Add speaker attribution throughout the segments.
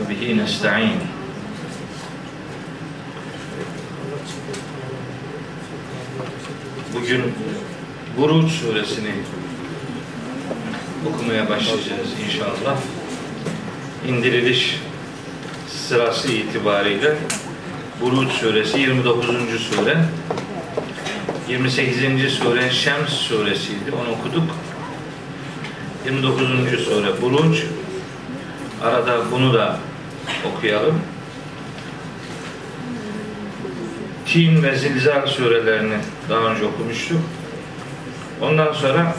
Speaker 1: وبه نستعين Bugün Buruç suresini okumaya başlayacağız inşallah. İndiriliş sırası itibariyle Buruç suresi 29. sure. 28. sure Şems suresiydi. Onu okuduk. 29. sure Buruç. Arada bunu da okuyalım. Tin ve Zilzal surelerini daha önce okumuştuk. Ondan sonra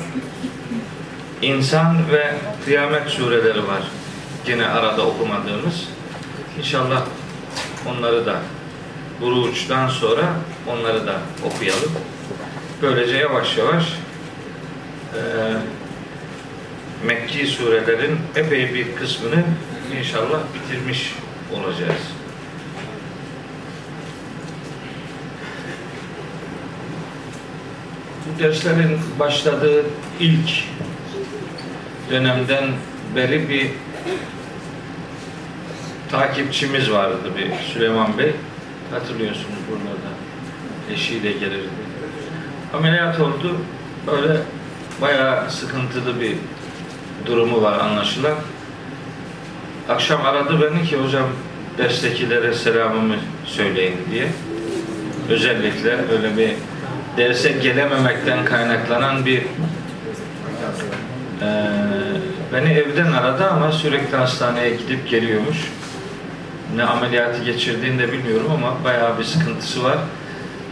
Speaker 1: İnsan ve Kıyamet sureleri var. Yine arada okumadığımız. İnşallah onları da Buruç'tan sonra onları da okuyalım. Böylece yavaş yavaş e, Mekki surelerin epey bir kısmını inşallah bitirmiş olacağız. Bu derslerin başladığı ilk dönemden beri bir takipçimiz vardı bir Süleyman Bey. Hatırlıyorsunuz buralarda. Eşiyle gelirdi. Ameliyat oldu. Böyle bayağı sıkıntılı bir durumu var anlaşılan. Akşam aradı beni ki hocam derstekilere selamımı söyleyin diye. Özellikle öyle bir derse gelememekten kaynaklanan bir e, beni evden aradı ama sürekli hastaneye gidip geliyormuş. Ne ameliyatı geçirdiğini de bilmiyorum ama bayağı bir sıkıntısı var.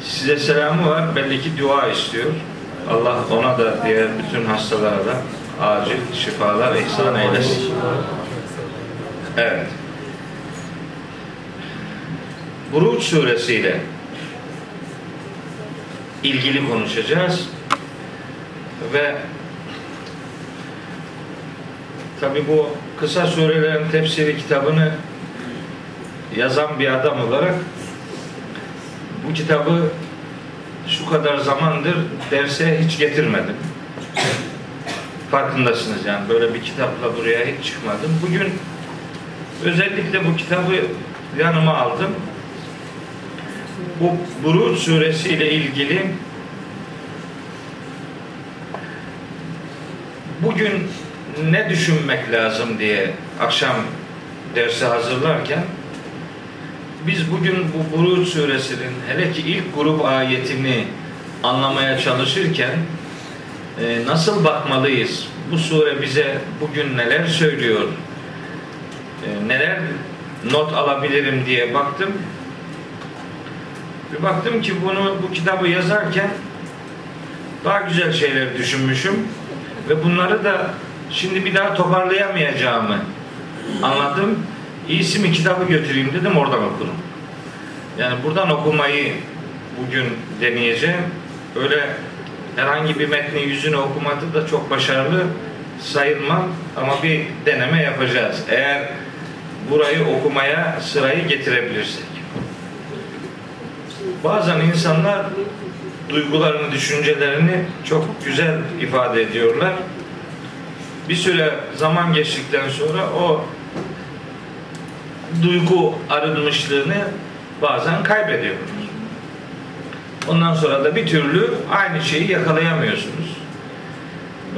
Speaker 1: Size selamı var. Belli ki dua istiyor. Allah ona da diğer bütün hastalara da acil şifalar ihsan eylesin. Evet. Buruç suresiyle ilgili konuşacağız. Ve tabi bu kısa surelerin tefsiri kitabını yazan bir adam olarak bu kitabı şu kadar zamandır derse hiç getirmedim. Farkındasınız yani böyle bir kitapla buraya hiç çıkmadım. Bugün özellikle bu kitabı yanıma aldım. Bu Buruç suresi ile ilgili bugün ne düşünmek lazım diye akşam dersi hazırlarken biz bugün bu Buruç suresinin hele ki ilk grup ayetini anlamaya çalışırken e, nasıl bakmalıyız? Bu sure bize bugün neler söylüyor? E, neler not alabilirim diye baktım. Bir baktım ki bunu bu kitabı yazarken daha güzel şeyler düşünmüşüm ve bunları da şimdi bir daha toparlayamayacağımı anladım. İyisi mi kitabı götüreyim dedim oradan okurum. Yani buradan okumayı bugün deneyeceğim. Öyle herhangi bir metni yüzünü okumadı da çok başarılı sayılmam ama bir deneme yapacağız. Eğer burayı okumaya sırayı getirebilirsek. Bazen insanlar duygularını, düşüncelerini çok güzel ifade ediyorlar. Bir süre zaman geçtikten sonra o duygu arınmışlığını bazen kaybediyorlar. Ondan sonra da bir türlü aynı şeyi yakalayamıyorsunuz.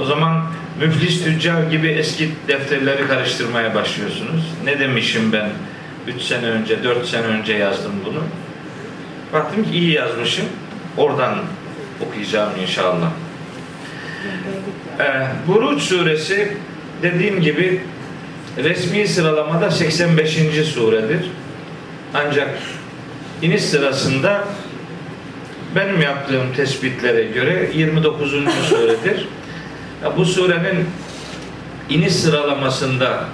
Speaker 1: O zaman müflis tüccar gibi eski defterleri karıştırmaya başlıyorsunuz. Ne demişim ben 3 sene önce, 4 sene önce yazdım bunu. Baktım ki iyi yazmışım. Oradan okuyacağım inşallah. Ee, Buruç suresi dediğim gibi resmi sıralamada 85. suredir. Ancak iniş sırasında benim yaptığım tespitlere göre 29. suredir. Bu surenin iniş sıralamasında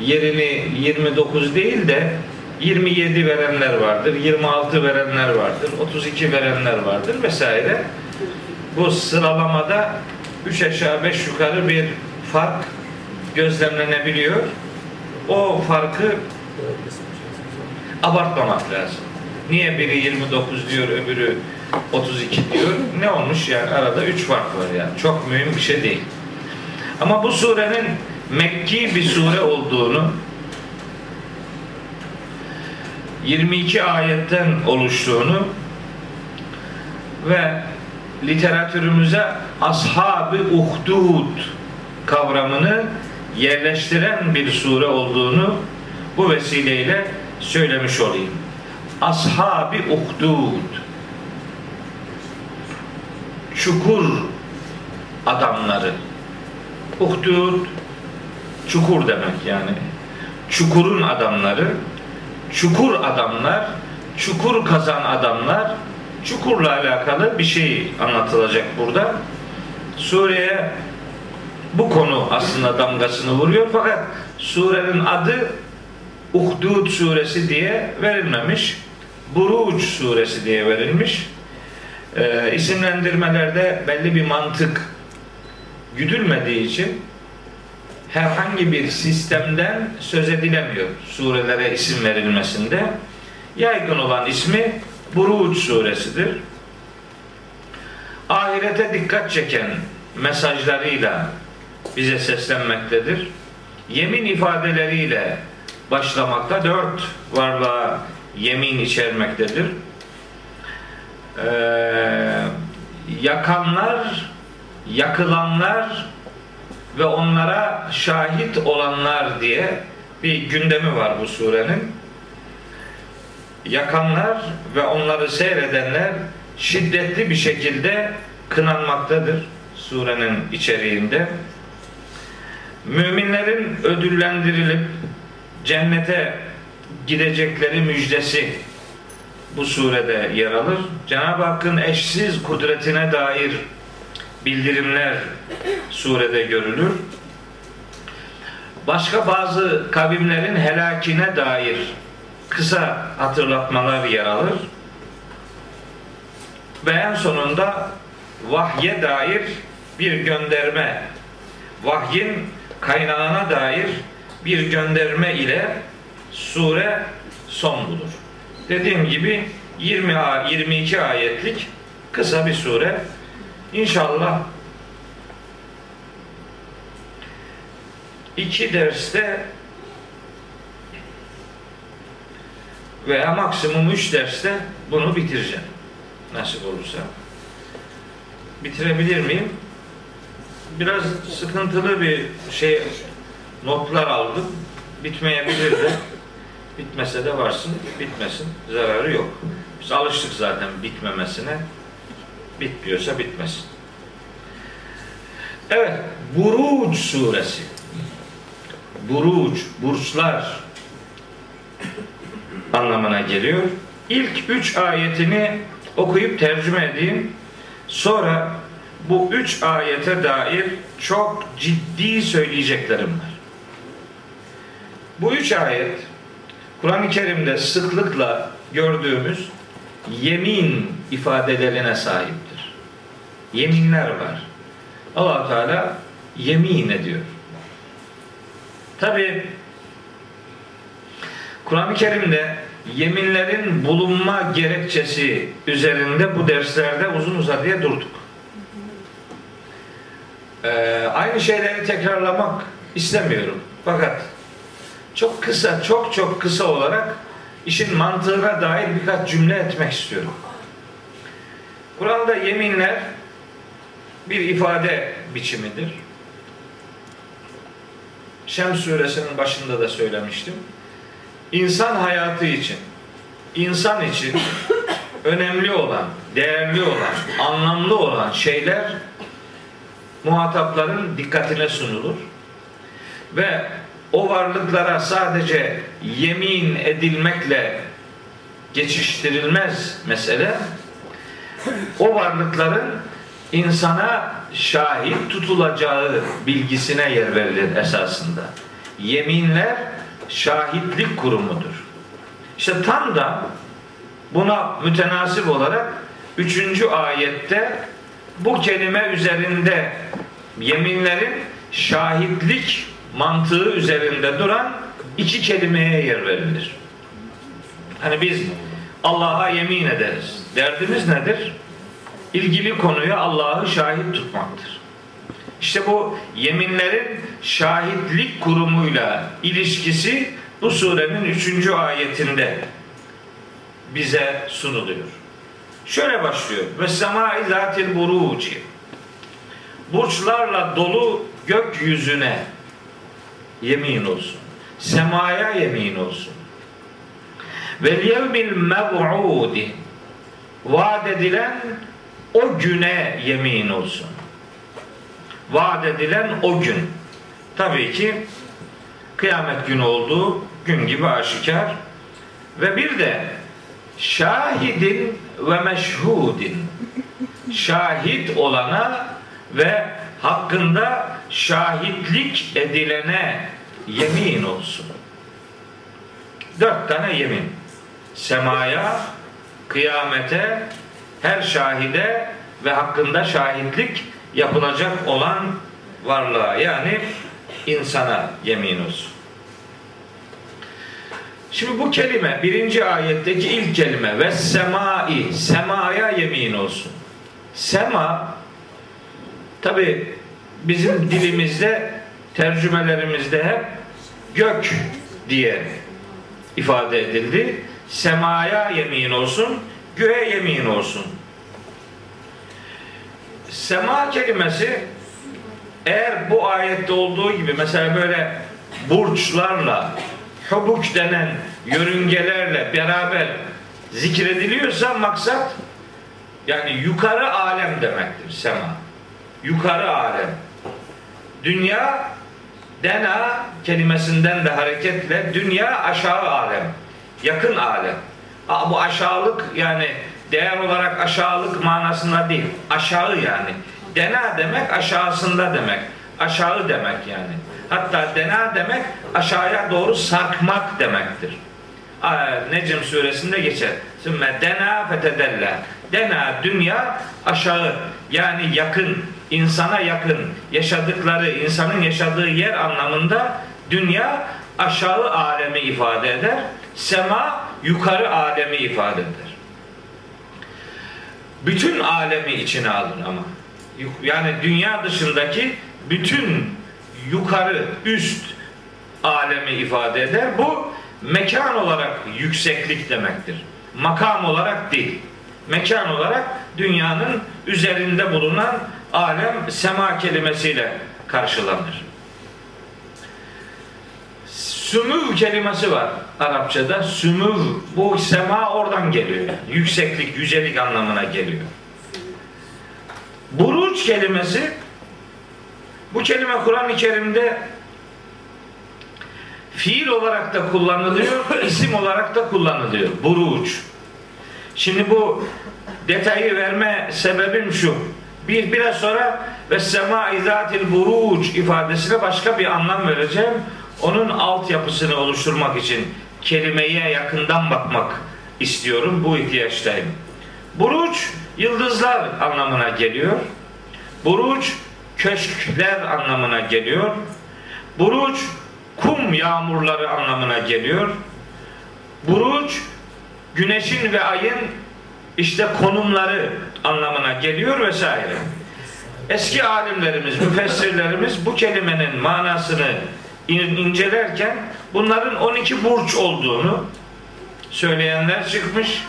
Speaker 1: yerini 29 değil de 27 verenler vardır, 26 verenler vardır, 32 verenler vardır vesaire. Bu sıralamada 3 aşağı 5 yukarı bir fark gözlemlenebiliyor. O farkı abartmamak lazım. Niye biri 29 diyor, öbürü 32 diyor? Ne olmuş yani? Arada 3 fark var yani. Çok mühim bir şey değil. Ama bu surenin Mekki bir sure olduğunu 22 ayetten oluştuğunu ve literatürümüze ashab-ı uhdud kavramını yerleştiren bir sure olduğunu bu vesileyle söylemiş olayım. Ashab-ı uhdud çukur adamları uhdud çukur demek yani çukurun adamları çukur adamlar çukur kazan adamlar çukurla alakalı bir şey anlatılacak burada. Sureye bu konu aslında damgasını vuruyor fakat surenin adı Uhdud suresi diye verilmemiş. Buruc suresi diye verilmiş. Ee, isimlendirmelerde belli bir mantık güdülmediği için herhangi bir sistemden söz edilemiyor surelere isim verilmesinde. Yaygın olan ismi Buruç suresidir. Ahirete dikkat çeken mesajlarıyla bize seslenmektedir. Yemin ifadeleriyle başlamakta dört varlığa yemin içermektedir. Ee, yakanlar, yakılanlar ve onlara şahit olanlar diye bir gündemi var bu surenin yakanlar ve onları seyredenler şiddetli bir şekilde kınanmaktadır surenin içeriğinde. Müminlerin ödüllendirilip cennete gidecekleri müjdesi bu surede yer alır. Cenab-ı Hakk'ın eşsiz kudretine dair bildirimler surede görülür. Başka bazı kavimlerin helakine dair kısa hatırlatmalar yer alır. Ve en sonunda vahye dair bir gönderme, vahyin kaynağına dair bir gönderme ile sure son bulur. Dediğim gibi 20 22 ayetlik kısa bir sure. İnşallah iki derste veya maksimum 3 derste bunu bitireceğim. Nasip olursa. Bitirebilir miyim? Biraz sıkıntılı bir şey notlar aldım. Bitmeyebilir de. Bitmese de varsın, bitmesin. Zararı yok. Biz alıştık zaten bitmemesine. Bitmiyorsa bitmesin. Evet, Buruc suresi. Buruc, burçlar anlamına geliyor. İlk üç ayetini okuyup tercüme edeyim. Sonra bu üç ayete dair çok ciddi söyleyeceklerim var. Bu üç ayet Kur'an-ı Kerim'de sıklıkla gördüğümüz yemin ifadelerine sahiptir. Yeminler var. allah Teala yemin ediyor. Tabi Kur'an-ı Kerim'de yeminlerin bulunma gerekçesi üzerinde bu derslerde uzun uzadıya durduk. Ee, aynı şeyleri tekrarlamak istemiyorum. Fakat çok kısa, çok çok kısa olarak işin mantığına dair birkaç cümle etmek istiyorum. Kur'an'da yeminler bir ifade biçimidir. Şems suresinin başında da söylemiştim insan hayatı için, insan için önemli olan, değerli olan, anlamlı olan şeyler muhatapların dikkatine sunulur. Ve o varlıklara sadece yemin edilmekle geçiştirilmez mesele. O varlıkların insana şahit tutulacağı bilgisine yer verilir esasında. Yeminler şahitlik kurumudur. İşte tam da buna mütenasip olarak üçüncü ayette bu kelime üzerinde yeminlerin şahitlik mantığı üzerinde duran iki kelimeye yer verilir. Hani biz Allah'a yemin ederiz. Derdimiz nedir? İlgili konuya Allah'ı şahit tutmaktır. İşte bu yeminlerin şahitlik kurumuyla ilişkisi bu surenin üçüncü ayetinde bize sunuluyor. Şöyle başlıyor. Ve semai zatil buruci. Burçlarla dolu gökyüzüne yemin olsun. Semaya yemin olsun. Ve yevmil mev'udi vaat edilen o güne yemin olsun. Vaat edilen o gün. Tabii ki kıyamet günü olduğu gün gibi aşikar. Ve bir de şahidin ve meşhudin. Şahit olana ve hakkında şahitlik edilene yemin olsun. Dört tane yemin. Semaya, kıyamete, her şahide ve hakkında şahitlik yapılacak olan varlığa yani insana yemin olsun. Şimdi bu kelime birinci ayetteki ilk kelime ve semai semaya yemin olsun. Sema tabi bizim dilimizde tercümelerimizde hep gök diye ifade edildi. Semaya yemin olsun, göğe yemin olsun. Sema kelimesi eğer bu ayette olduğu gibi mesela böyle burçlarla hubuk denen yörüngelerle beraber zikrediliyorsa maksat yani yukarı alem demektir sema. Yukarı alem. Dünya dena kelimesinden de hareketle dünya aşağı alem. Yakın alem. Bu aşağılık yani değer olarak aşağılık manasında değil. Aşağı yani. Dena demek aşağısında demek. Aşağı demek yani. Hatta dena demek aşağıya doğru sarkmak demektir. Necm suresinde geçer. Sümme dena fetedella. Dena dünya aşağı yani yakın, insana yakın yaşadıkları, insanın yaşadığı yer anlamında dünya aşağı alemi ifade eder. Sema yukarı alemi ifade eder. Bütün alemi içine alır ama. Yani dünya dışındaki bütün yukarı, üst alemi ifade eder. Bu mekan olarak yükseklik demektir. Makam olarak değil. Mekan olarak dünyanın üzerinde bulunan alem sema kelimesiyle karşılanır. Sümüv kelimesi var Arapçada. Sümüv bu sema oradan geliyor. Yükseklik, yücelik anlamına geliyor. Buruç kelimesi bu kelime Kur'an-ı Kerim'de fiil olarak da kullanılıyor, isim olarak da kullanılıyor. Buruç. Şimdi bu detayı verme sebebim şu. Bir biraz sonra ve sema izatil buruç ifadesine başka bir anlam vereceğim. Onun altyapısını oluşturmak için kelimeye yakından bakmak istiyorum. Bu ihtiyaçtayım. Buruç yıldızlar anlamına geliyor. Buruç köşkler anlamına geliyor. Buruç kum yağmurları anlamına geliyor. Buruç güneşin ve ayın işte konumları anlamına geliyor vesaire. Eski alimlerimiz, müfessirlerimiz bu kelimenin manasını incelerken bunların 12 burç olduğunu söyleyenler çıkmış.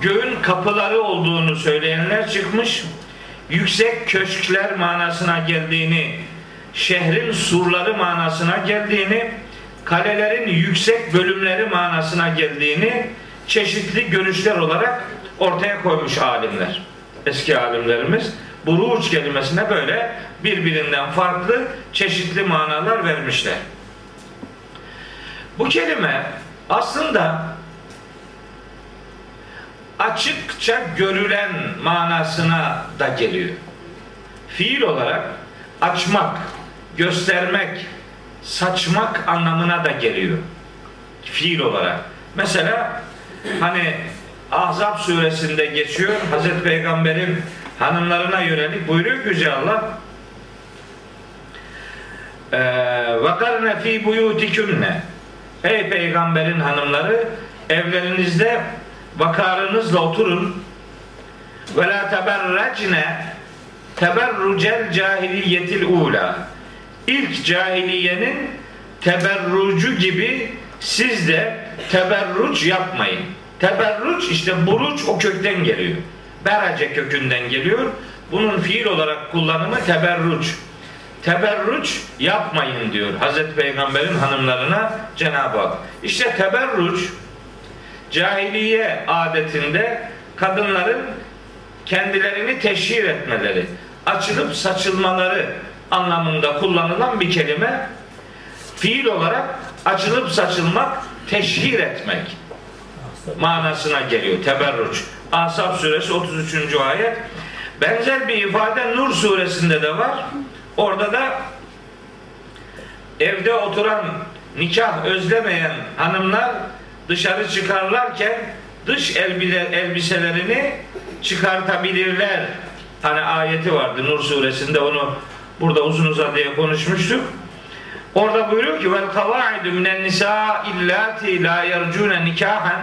Speaker 1: Göğün kapıları olduğunu söyleyenler çıkmış. Yüksek köşkler manasına geldiğini, şehrin surları manasına geldiğini, kalelerin yüksek bölümleri manasına geldiğini çeşitli görüşler olarak ortaya koymuş alimler. Eski alimlerimiz buruç kelimesine böyle birbirinden farklı çeşitli manalar vermişler. Bu kelime aslında açıkça görülen manasına da geliyor. Fiil olarak açmak, göstermek, saçmak anlamına da geliyor. Fiil olarak. Mesela hani Ahzab suresinde geçiyor. Hazreti Peygamber'in hanımlarına yönelik buyuruyor ki Yüce Allah وَقَرْنَ ف۪ي بُيُوتِكُنَّ Ey peygamberin hanımları evlerinizde vakarınızla oturun ve la teberrecne teberrucel cahiliyetil ula ilk cahiliyenin teberrucu gibi siz de teberruc yapmayın. Teberruç işte buruç o kökten geliyor. Berace kökünden geliyor. Bunun fiil olarak kullanımı teberruç. Teberruç yapmayın diyor Hazreti Peygamber'in hanımlarına Cenab-ı Hak. İşte teberruç cahiliye adetinde kadınların kendilerini teşhir etmeleri, açılıp saçılmaları anlamında kullanılan bir kelime. Fiil olarak açılıp saçılmak, teşhir etmek manasına geliyor. Teberruç. Asap suresi 33. ayet. Benzer bir ifade Nur suresinde de var. Orada da evde oturan nikah özlemeyen hanımlar dışarı çıkarlarken dış elbiselerini çıkartabilirler. Hani ayeti vardı Nur suresinde onu burada uzun uzadıya konuşmuştuk. Orada buyuruyor ki vel kavaidu minen nisa illati la yercune nikahan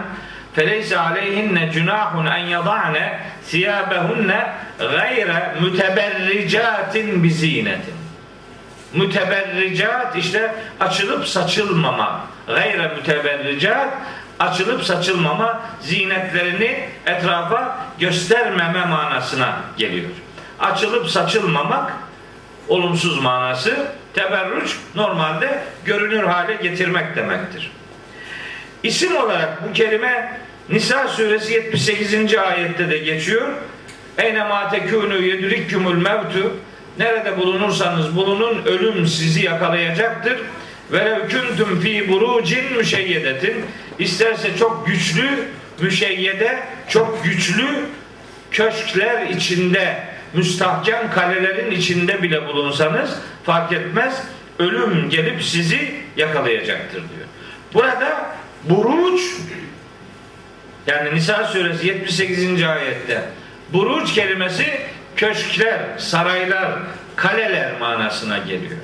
Speaker 1: feleyse aleyhinne cunahun en yada'ne siyabehunne gayre müteberricatin bizinetin. Müteberricat işte açılıp saçılmama. Gayre müteberricat açılıp saçılmama, zinetlerini etrafa göstermeme manasına geliyor. Açılıp saçılmamak olumsuz manası, teberrüç normalde görünür hale getirmek demektir. İsim olarak bu kelime Nisa suresi 78. ayette de geçiyor. Eyne ma tekunu yedrikkumul mevtu nerede bulunursanız bulunun ölüm sizi yakalayacaktır. Ve kuntum fi burucin müşeyyedetin isterse çok güçlü müşeyyede çok güçlü köşkler içinde müstahkem kalelerin içinde bile bulunsanız fark etmez ölüm gelip sizi yakalayacaktır diyor. Burada buruç yani Nisa suresi 78. ayette buruç kelimesi köşkler, saraylar, kaleler manasına geliyor.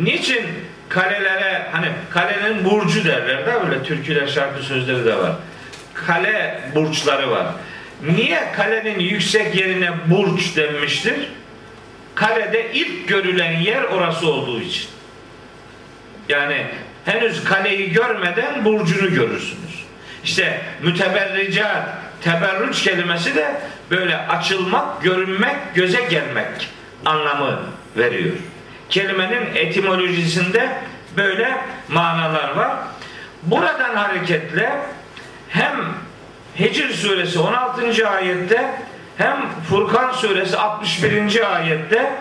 Speaker 1: Niçin kalelere hani kalenin burcu derler de öyle türküler şarkı sözleri de var. Kale burçları var. Niye kalenin yüksek yerine burç denmiştir? Kalede ilk görülen yer orası olduğu için. Yani henüz kaleyi görmeden burcunu görürsünüz. İşte müteberricat, teberrüç kelimesi de böyle açılmak, görünmek, göze gelmek anlamı veriyor. Kelimenin etimolojisinde böyle manalar var. Buradan hareketle hem Hicr suresi 16. ayette hem Furkan suresi 61. ayette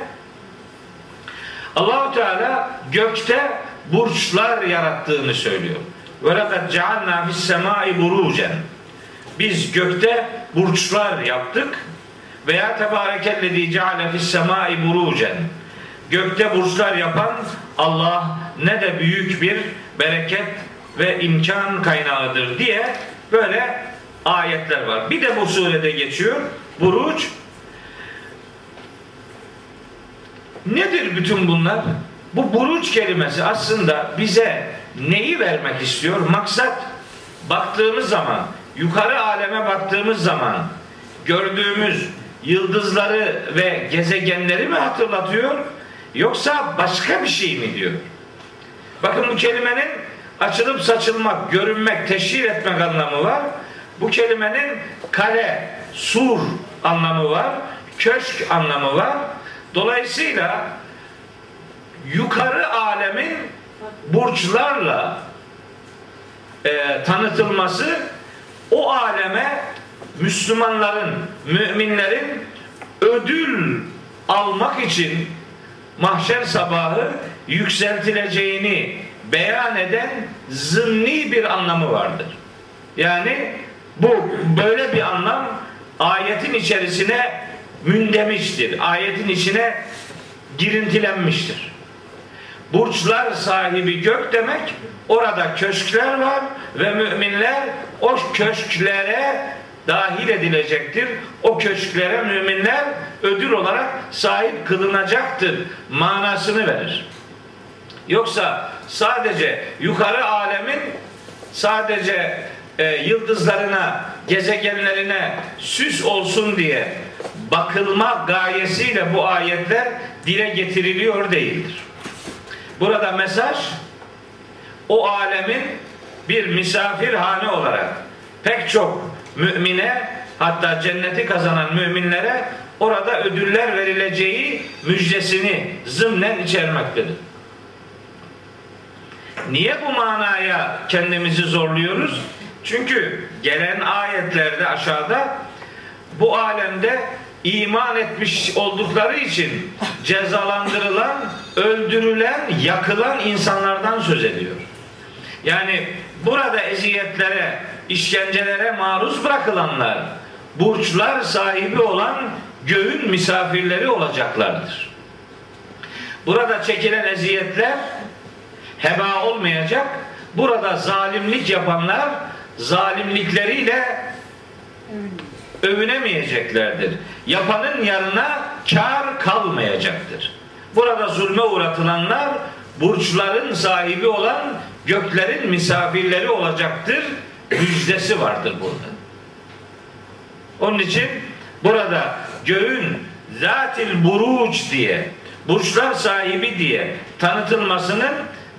Speaker 1: Allahu Teala gökte burçlar yarattığını söylüyor. Ve lekad cealna fis semai burucen. Biz gökte burçlar yaptık. Veya tebarekellezi ceale fis semai burucen. Gökte burçlar yapan Allah ne de büyük bir bereket ve imkan kaynağıdır diye böyle ayetler var. Bir de bu surede geçiyor. Buruç Nedir bütün bunlar? Bu buruç kelimesi aslında bize neyi vermek istiyor? Maksat baktığımız zaman, yukarı aleme baktığımız zaman gördüğümüz yıldızları ve gezegenleri mi hatırlatıyor? Yoksa başka bir şey mi diyor? Bakın bu kelimenin açılıp saçılmak, görünmek, teşhir etmek anlamı var. Bu kelimenin kale, sur anlamı var. Köşk anlamı var. Dolayısıyla yukarı alemin burçlarla e, tanıtılması o aleme Müslümanların, müminlerin ödül almak için mahşer sabahı yükseltileceğini beyan eden zımni bir anlamı vardır. Yani bu böyle bir anlam ayetin içerisine mündemiştir. Ayetin içine girintilenmiştir. Burçlar sahibi gök demek orada köşkler var ve müminler o köşklere dahil edilecektir. O köşklere müminler ödül olarak sahip kılınacaktır manasını verir. Yoksa sadece yukarı alemin sadece e, yıldızlarına, gezegenlerine süs olsun diye bakılma gayesiyle bu ayetler dile getiriliyor değildir. Burada mesaj o alemin bir misafirhane olarak pek çok mümine hatta cenneti kazanan müminlere orada ödüller verileceği müjdesini zımnen içermektedir. Niye bu manaya kendimizi zorluyoruz? Çünkü gelen ayetlerde aşağıda bu alemde iman etmiş oldukları için cezalandırılan, öldürülen, yakılan insanlardan söz ediyor. Yani burada eziyetlere, işkencelere maruz bırakılanlar, burçlar sahibi olan göğün misafirleri olacaklardır. Burada çekilen eziyetler heba olmayacak. Burada zalimlik yapanlar zalimlikleriyle övünemeyeceklerdir. Yapanın yanına kar kalmayacaktır. Burada zulme uğratılanlar burçların sahibi olan göklerin misafirleri olacaktır. Müjdesi vardır burada. Onun için burada göğün zatil buruç diye burçlar sahibi diye tanıtılmasının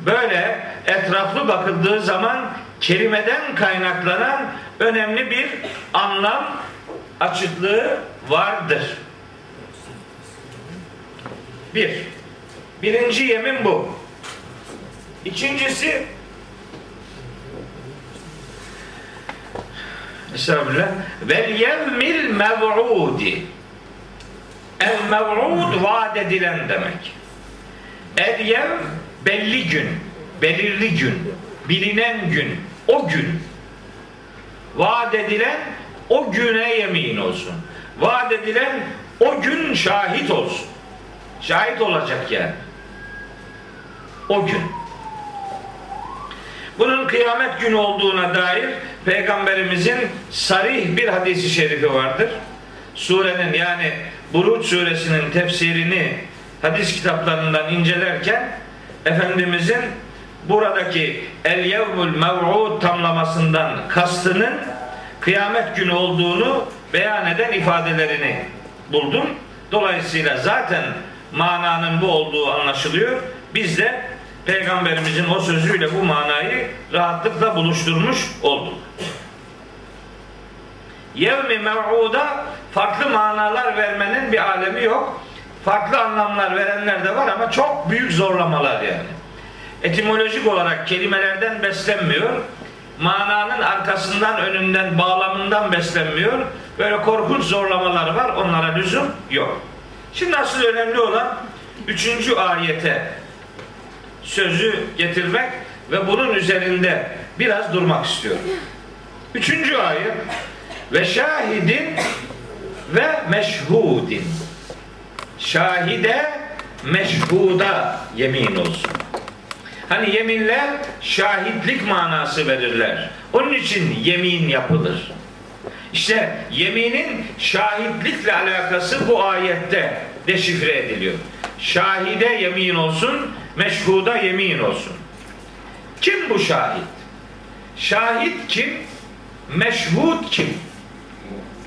Speaker 1: böyle etraflı bakıldığı zaman kelimeden kaynaklanan önemli bir anlam açıklığı vardır. Bir. Birinci yemin bu. İkincisi Estağfirullah. Vel yevmil mev'udi. El mev'ud vaat edilen demek. El yev belli gün, belirli gün, bilinen gün, o gün. Vaat edilen o güne yemin olsun. Vaat edilen o gün şahit olsun. Şahit olacak yani. O gün. Bunun kıyamet günü olduğuna dair Peygamberimizin sarih bir hadisi şerifi vardır. Surenin yani Buruç suresinin tefsirini hadis kitaplarından incelerken Efendimizin buradaki el yevmul mev'ud tamlamasından kastının kıyamet günü olduğunu beyan eden ifadelerini buldum. Dolayısıyla zaten mananın bu olduğu anlaşılıyor. Biz de Peygamberimizin o sözüyle bu manayı rahatlıkla buluşturmuş olduk. Yevmi mev'uda farklı manalar vermenin bir alemi yok. Farklı anlamlar verenler de var ama çok büyük zorlamalar yani. Etimolojik olarak kelimelerden beslenmiyor. Mananın arkasından, önünden, bağlamından beslenmiyor. Böyle korkunç zorlamalar var. Onlara lüzum yok. Şimdi asıl önemli olan üçüncü ayete sözü getirmek ve bunun üzerinde biraz durmak istiyorum. Üçüncü ayet ve şahidin ve meşhudin. Şahide meşhuda yemin olsun. Hani yeminler şahitlik manası verirler. Onun için yemin yapılır. İşte yeminin şahitlikle alakası bu ayette deşifre ediliyor. Şahide yemin olsun, meşhuda yemin olsun. Kim bu şahit? Şahit kim? Meşhud kim?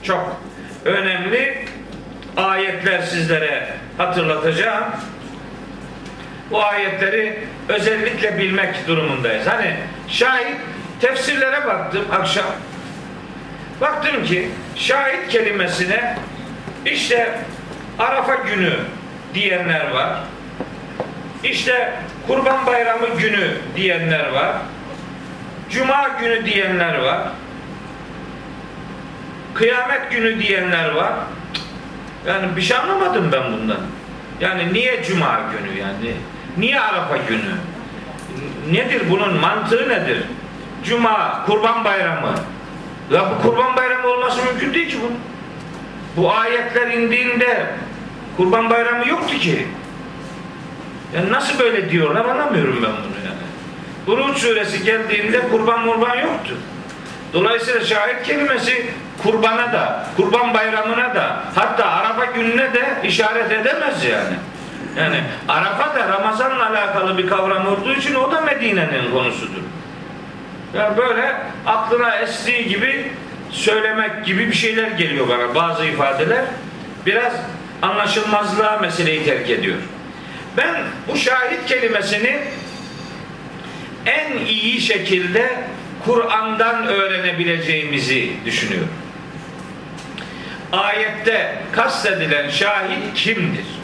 Speaker 1: Çok önemli ayetler sizlere hatırlatacağım. Bu ayetleri özellikle bilmek durumundayız. Hani şahit tefsirlere baktım akşam. Baktım ki şahit kelimesine işte Arafa günü diyenler var. İşte Kurban Bayramı günü diyenler var. Cuma günü diyenler var. Kıyamet günü diyenler var. Yani bir şey anlamadım ben bundan. Yani niye Cuma günü yani? Niye Arafa günü? Nedir bunun mantığı nedir? Cuma, Kurban Bayramı. Ya bu Kurban Bayramı olması mümkün değil ki bunun. Bu ayetler indiğinde Kurban Bayramı yoktu ki. Yani nasıl böyle diyorlar anlamıyorum ben bunu yani. Buruç suresi geldiğinde kurban murban yoktu. Dolayısıyla şahit kelimesi kurbana da, kurban bayramına da, hatta Arafa gününe de işaret edemez yani. Yani Arafa da Ramazan'la alakalı bir kavram olduğu için o da Medine'nin konusudur. Yani böyle aklına estiği gibi söylemek gibi bir şeyler geliyor bana bazı ifadeler. Biraz anlaşılmazlığa meseleyi terk ediyor. Ben bu şahit kelimesini en iyi şekilde Kur'an'dan öğrenebileceğimizi düşünüyorum. Ayette kastedilen şahit kimdir?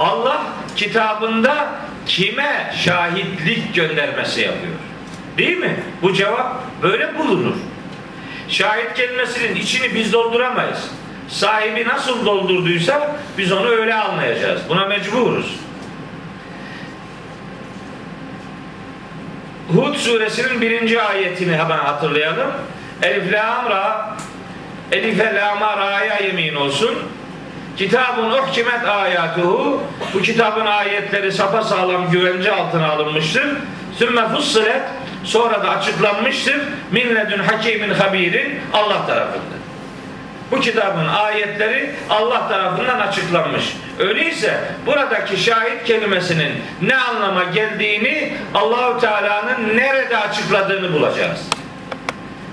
Speaker 1: Allah kitabında kime şahitlik göndermesi yapıyor? Değil mi? Bu cevap böyle bulunur. Şahit kelimesinin içini biz dolduramayız. Sahibi nasıl doldurduysa biz onu öyle anlayacağız. Buna mecburuz. Hud suresinin birinci ayetini hemen hatırlayalım. Elif lam ra Elife lama ra'ya yemin olsun. Kitabın uhkimet ayatuhu bu kitabın ayetleri sapa sağlam güvence altına alınmıştır. Sümme fussilet sonra da açıklanmıştır. Min ledün hakimin habirin Allah tarafından. Bu kitabın ayetleri Allah tarafından açıklanmış. Öyleyse buradaki şahit kelimesinin ne anlama geldiğini Allahu Teala'nın nerede açıkladığını bulacağız.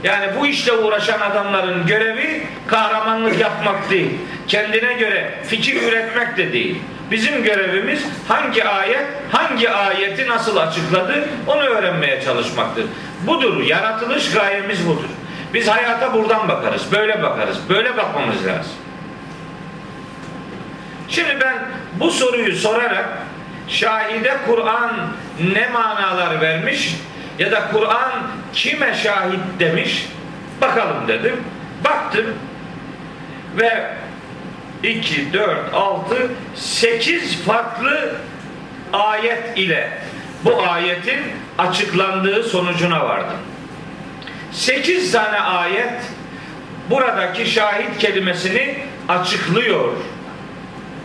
Speaker 1: Yani bu işle uğraşan adamların görevi kahramanlık yapmak değil. Kendine göre fikir üretmek de değil. Bizim görevimiz hangi ayet, hangi ayeti nasıl açıkladı onu öğrenmeye çalışmaktır. Budur, yaratılış gayemiz budur. Biz hayata buradan bakarız, böyle bakarız, böyle bakmamız lazım. Şimdi ben bu soruyu sorarak şahide Kur'an ne manalar vermiş ya da Kur'an kime şahit demiş bakalım dedim. Baktım ve 2, 4, 6, 8 farklı ayet ile bu ayetin açıklandığı sonucuna vardım. 8 tane ayet buradaki şahit kelimesini açıklıyor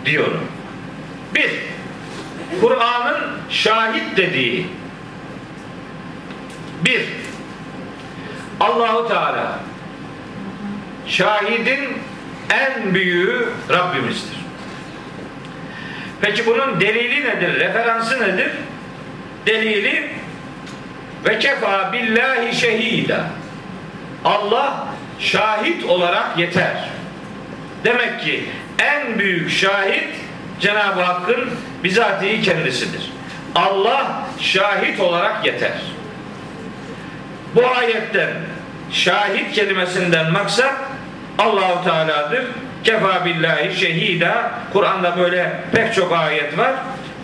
Speaker 1: diyorum. Bir, Kur'an'ın şahit dediği bir, Allahu Teala şahidin en büyüğü Rabbimizdir. Peki bunun delili nedir? Referansı nedir? Delili ve kefa billahi şehida. Allah şahit olarak yeter. Demek ki en büyük şahit Cenab-ı Hakk'ın bizatihi kendisidir. Allah şahit olarak yeter. Bu ayetten şahit kelimesinden maksat Allahu Teala'dır. Kefa billahi şehida. Kur'an'da böyle pek çok ayet var.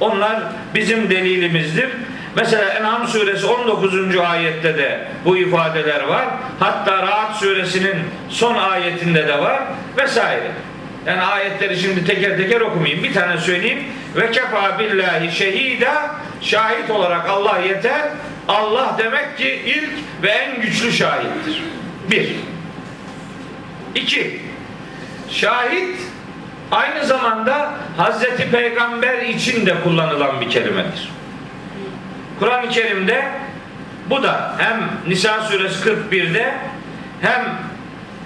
Speaker 1: Onlar bizim delilimizdir. Mesela En'am suresi 19. ayette de bu ifadeler var. Hatta Rahat suresinin son ayetinde de var vesaire. Yani ayetleri şimdi teker teker okumayayım. Bir tane söyleyeyim. Ve kefa billahi şehida şahit olarak Allah yeter. Allah demek ki ilk ve en güçlü şahittir. Bir. İki. Şahit aynı zamanda Hazreti Peygamber için de kullanılan bir kelimedir. Kur'an-ı Kerim'de bu da hem Nisa suresi 41'de hem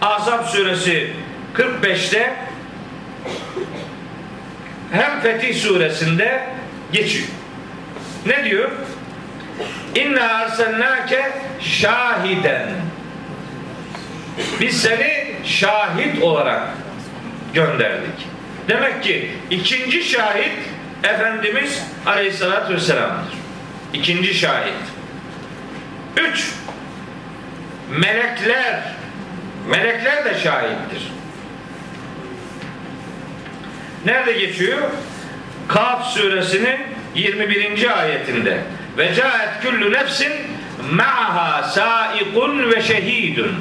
Speaker 1: Azap suresi 45'te hem Fetih suresinde geçiyor. Ne diyor? İnna arsalnake şahiden. Biz seni şahit olarak gönderdik. Demek ki ikinci şahit Efendimiz Aleyhisselatü Vesselam'dır. İkinci şahit. Üç, melekler, melekler de şahittir. Nerede geçiyor? Kaf suresinin 21. ayetinde. Ve caet kullu nefsin ma'ha saikun ve şehidun.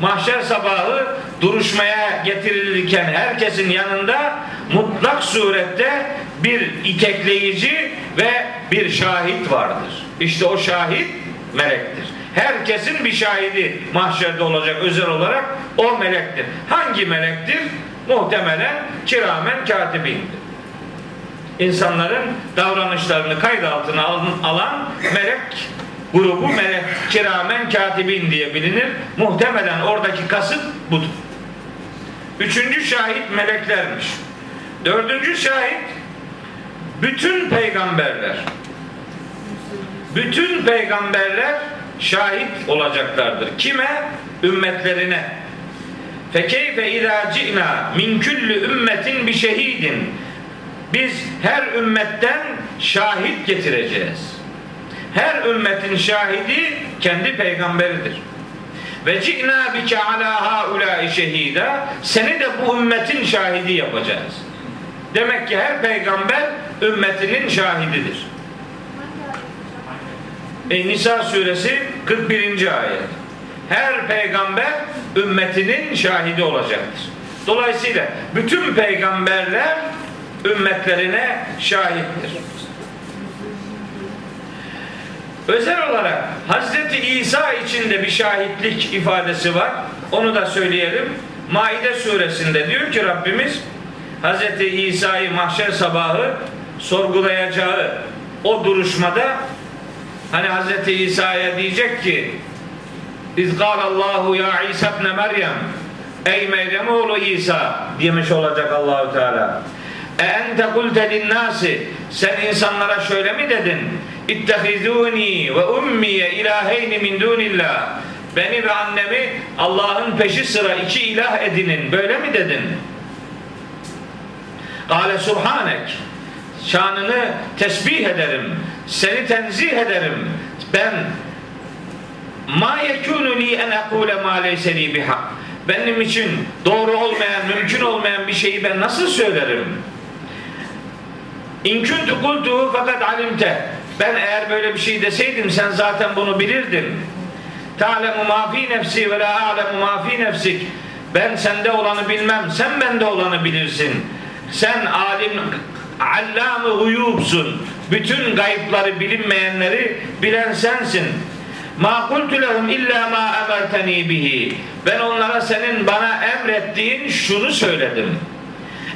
Speaker 1: Mahşer sabahı duruşmaya getirilirken herkesin yanında mutlak surette bir itekleyici ve bir şahit vardır. İşte o şahit melektir. Herkesin bir şahidi mahşerde olacak özel olarak o melektir. Hangi melektir? Muhtemelen kiramen katibindir insanların davranışlarını kayıt altına alan melek grubu melek kiramen katibin diye bilinir. Muhtemelen oradaki kasıt budur. Üçüncü şahit meleklermiş. Dördüncü şahit bütün peygamberler. Bütün peygamberler şahit olacaklardır. Kime? Ümmetlerine. Fekeyfe izâ ci'nâ min kulli ümmetin bi şehidin biz her ümmetten şahit getireceğiz. Her ümmetin şahidi kendi peygamberidir. Ve ci'na bike ala haulâi şehîdâ. Seni de bu ümmetin şahidi yapacağız. Demek ki her peygamber ümmetinin şahididir. E, Nisa suresi 41. ayet. Her peygamber ümmetinin şahidi olacaktır. Dolayısıyla bütün peygamberler ümmetlerine şahittir. Özel olarak Hazreti İsa için de bir şahitlik ifadesi var. Onu da söyleyelim. Maide suresinde diyor ki Rabbimiz Hazreti İsa'yı mahşer sabahı sorgulayacağı o duruşmada hani Hazreti İsa'ya diyecek ki İz Allahu ya İsa ibn Meryem Ey Meryem oğlu İsa demiş olacak Allahu Teala. E ente kulte linnâsi. Sen insanlara şöyle mi dedin? İttehizûni ve ummiye ilâheyni min dûnillah beni ve annemi Allah'ın peşi sıra iki ilah edinin. Böyle mi dedin? Kale subhanek şanını tesbih ederim. Seni tenzih ederim. Ben ma yekûnu li en ekûle ma leyse benim için doğru olmayan, mümkün olmayan bir şeyi ben nasıl söylerim? İn kuntu kultuhu fakat alimte. Ben eğer böyle bir şey deseydim sen zaten bunu bilirdin. Ta'lemu ma fi nefsi ve la a'lemu ma fi nefsik. Ben sende olanı bilmem, sen bende olanı bilirsin. Sen alim, allamı huyubsun. Bütün gayıpları bilinmeyenleri bilen sensin. Ma kultu lehum illa ma emerteni bihi. Ben onlara senin bana emrettiğin şunu söyledim.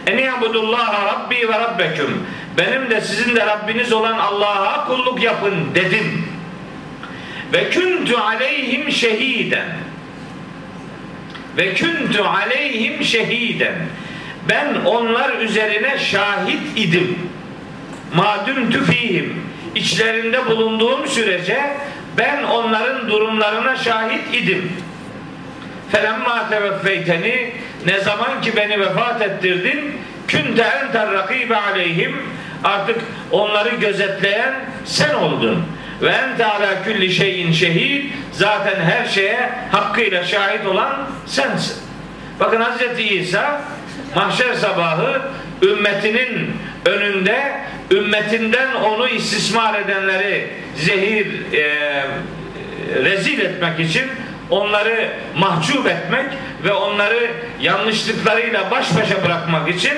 Speaker 1: En yabudullah rabbi ve rabbeküm. Benim de sizin de Rabbiniz olan Allah'a kulluk yapın dedim. Ve kuntu aleyhim şehiden. Ve kuntu aleyhim şehiden. Ben onlar üzerine şahit idim. Madüm tüfihim. İçlerinde bulunduğum sürece ben onların durumlarına şahit idim. Felemma teveffeyteni ne zaman ki beni vefat ettirdin künte enter rakibe aleyhim artık onları gözetleyen sen oldun. Ve ente ala külli şeyin şehid zaten her şeye hakkıyla şahit olan sensin. Bakın Hz. İsa mahşer sabahı ümmetinin önünde ümmetinden onu istismar edenleri zehir e, rezil etmek için onları mahcup etmek ve onları yanlışlıklarıyla baş başa bırakmak için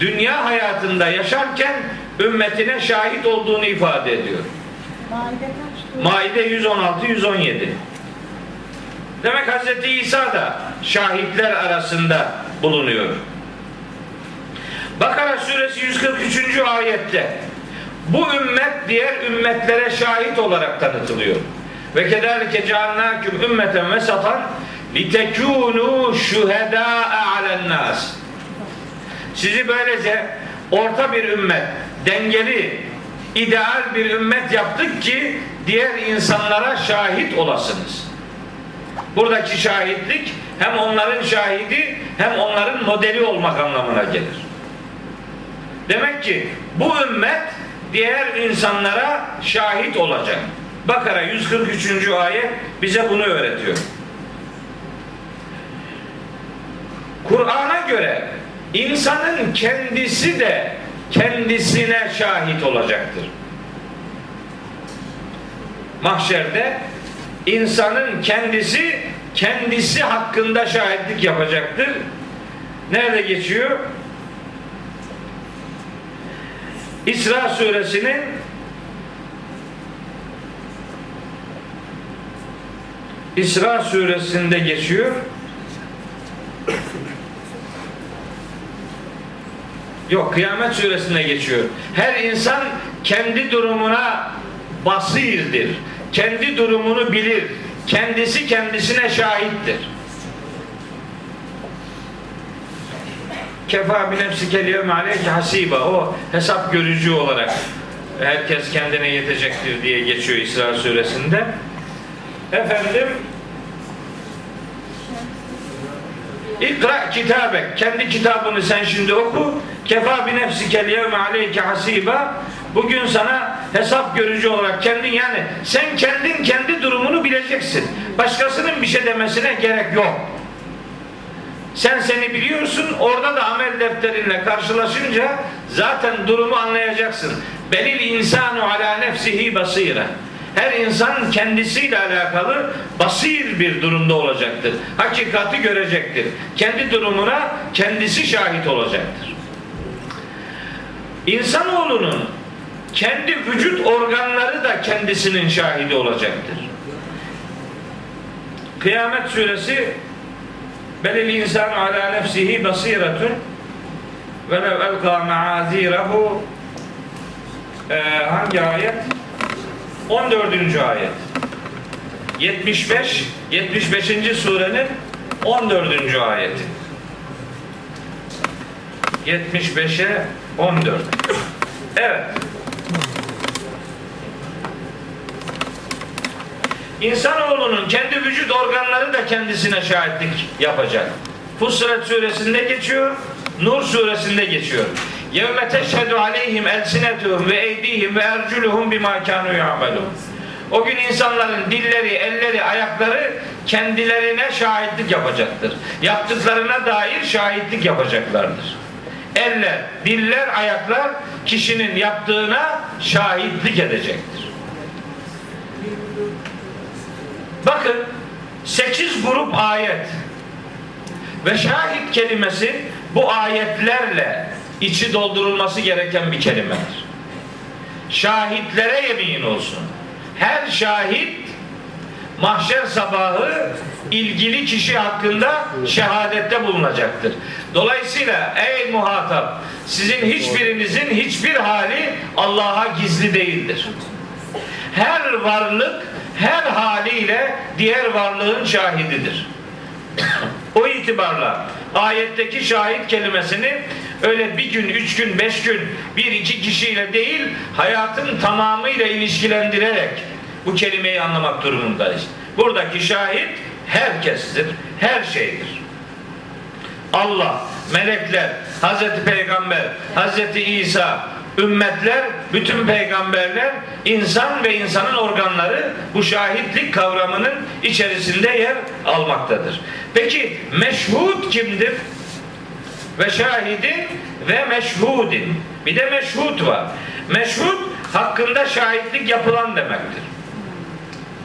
Speaker 1: dünya hayatında yaşarken ümmetine şahit olduğunu ifade ediyor. Maide 116 117. Demek Hz. İsa da şahitler arasında bulunuyor. Bakara suresi 143. ayette bu ümmet diğer ümmetlere şahit olarak tanıtılıyor. Ve kederlike cealnâküm ümmeten ve satan litekûnû şuhedâe alen nas. Sizi böylece orta bir ümmet, dengeli, ideal bir ümmet yaptık ki diğer insanlara şahit olasınız. Buradaki şahitlik hem onların şahidi hem onların modeli olmak anlamına gelir. Demek ki bu ümmet diğer insanlara şahit olacak. Bakara 143. ayet bize bunu öğretiyor. Kur'an'a göre insanın kendisi de kendisine şahit olacaktır. Mahşerde insanın kendisi kendisi hakkında şahitlik yapacaktır. Nerede geçiyor? İsra suresinin İsra suresinde geçiyor. Yok kıyamet suresinde geçiyor. Her insan kendi durumuna basirdir. Kendi durumunu bilir. Kendisi kendisine şahittir. Kefa bi nefsike liyevme aleyke hasiba. O hesap görücü olarak herkes kendine yetecektir diye geçiyor İsra suresinde. Efendim İkra kitabek. Kendi kitabını sen şimdi oku. Kefa bi nefsike liyevme aleyke hasiba. Bugün sana hesap görücü olarak kendin yani sen kendin kendi durumunu bileceksin. Başkasının bir şey demesine gerek yok. Sen seni biliyorsun. Orada da amel defterinle karşılaşınca zaten durumu anlayacaksın. Belil insanu ala nefsihi basire. Her insan kendisiyle alakalı basir bir durumda olacaktır. Hakikati görecektir. Kendi durumuna kendisi şahit olacaktır. İnsanoğlunun kendi vücut organları da kendisinin şahidi olacaktır. Kıyamet suresi Belil insanu ala nefsihi basiretun ve lev elqa ma'azirehu ee, hangi ayet? 14. ayet. 75 75. surenin 14. ayeti. 75'e 14. Evet. İnsanoğlunun kendi vücut organları da kendisine şahitlik yapacak. Fussilet suresinde geçiyor, Nur suresinde geçiyor. Yevme teşhedü aleyhim elsinetuhum ve eydihim ve erculuhum bima kanu ya'melun. O gün insanların dilleri, elleri, ayakları kendilerine şahitlik yapacaktır. Yaptıklarına dair şahitlik yapacaklardır. Eller, diller, ayaklar kişinin yaptığına şahitlik edecektir. Bakın 8 grup ayet ve şahit kelimesi bu ayetlerle içi doldurulması gereken bir kelimedir. Şahitlere yemin olsun. Her şahit mahşer sabahı ilgili kişi hakkında şehadette bulunacaktır. Dolayısıyla ey muhatap sizin hiçbirinizin hiçbir hali Allah'a gizli değildir. Her varlık her haliyle diğer varlığın şahididir. o itibarla ayetteki şahit kelimesini öyle bir gün, üç gün, beş gün bir iki kişiyle değil hayatın tamamıyla ilişkilendirerek bu kelimeyi anlamak durumundayız. Buradaki şahit herkestir, her şeydir. Allah, melekler, Hazreti Peygamber, Hazreti İsa, ümmetler, bütün peygamberler, insan ve insanın organları bu şahitlik kavramının içerisinde yer almaktadır. Peki meşhud kimdir? Ve şahidin ve meşhudin. Bir de meşhud var. Meşhud hakkında şahitlik yapılan demektir.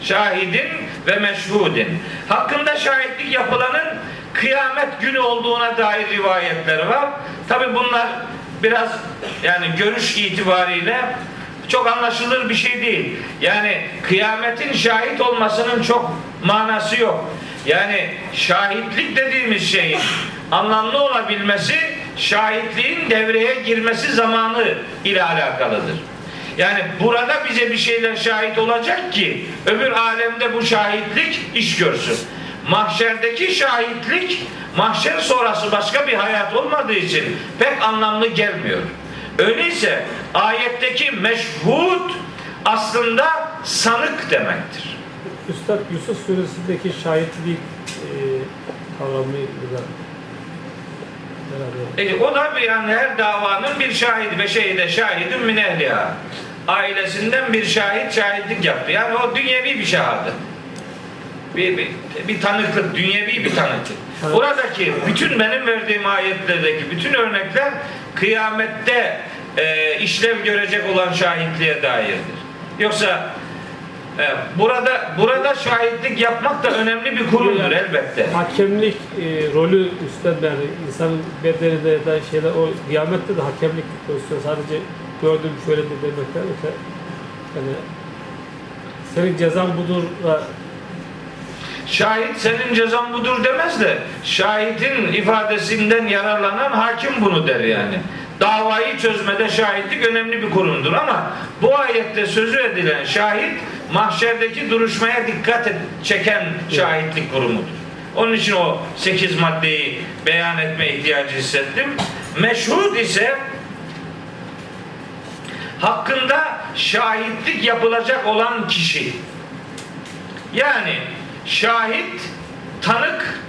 Speaker 1: Şahidin ve meşhudin. Hakkında şahitlik yapılanın kıyamet günü olduğuna dair rivayetler var. Tabi bunlar biraz yani görüş itibariyle çok anlaşılır bir şey değil. Yani kıyametin şahit olmasının çok manası yok. Yani şahitlik dediğimiz şeyin anlamlı olabilmesi şahitliğin devreye girmesi zamanı ile alakalıdır. Yani burada bize bir şeyler şahit olacak ki öbür alemde bu şahitlik iş görsün. Mahşerdeki şahitlik mahşer sonrası başka bir hayat olmadığı için pek anlamlı gelmiyor. Öyleyse ayetteki meşhud aslında sanık demektir.
Speaker 2: Üstad Yusuf suresindeki şahitlik e, kavramıyla
Speaker 1: E, o da bir yani her davanın bir şahidi ve şehide şahidin min ehliha. Ailesinden bir şahit şahitlik yaptı. Yani o dünyevi bir şehadet. Bir, bir, bir tanıklık, dünyevi bir tanıklık. Buradaki bütün benim verdiğim ayetlerdeki bütün örnekler kıyamette e, işlev görecek olan şahitliğe dairdir. Yoksa e, burada burada şahitlik yapmak da önemli bir kurumdur elbette.
Speaker 2: Hakemlik e, rolü üstlenler, insan bedeninde ya da şeyler o kıyamette de hakemlik pozisyon sadece gördüm şöyle de demekten öte yani senin cezan budur
Speaker 1: Şahit senin cezan budur demez de şahidin ifadesinden yararlanan hakim bunu der yani. Davayı çözmede şahitlik önemli bir kurumdur ama bu ayette sözü edilen şahit mahşerdeki duruşmaya dikkat çeken şahitlik kurumudur. Onun için o sekiz maddeyi beyan etme ihtiyacı hissettim. Meşhud ise hakkında şahitlik yapılacak olan kişi. Yani şahit, tanık,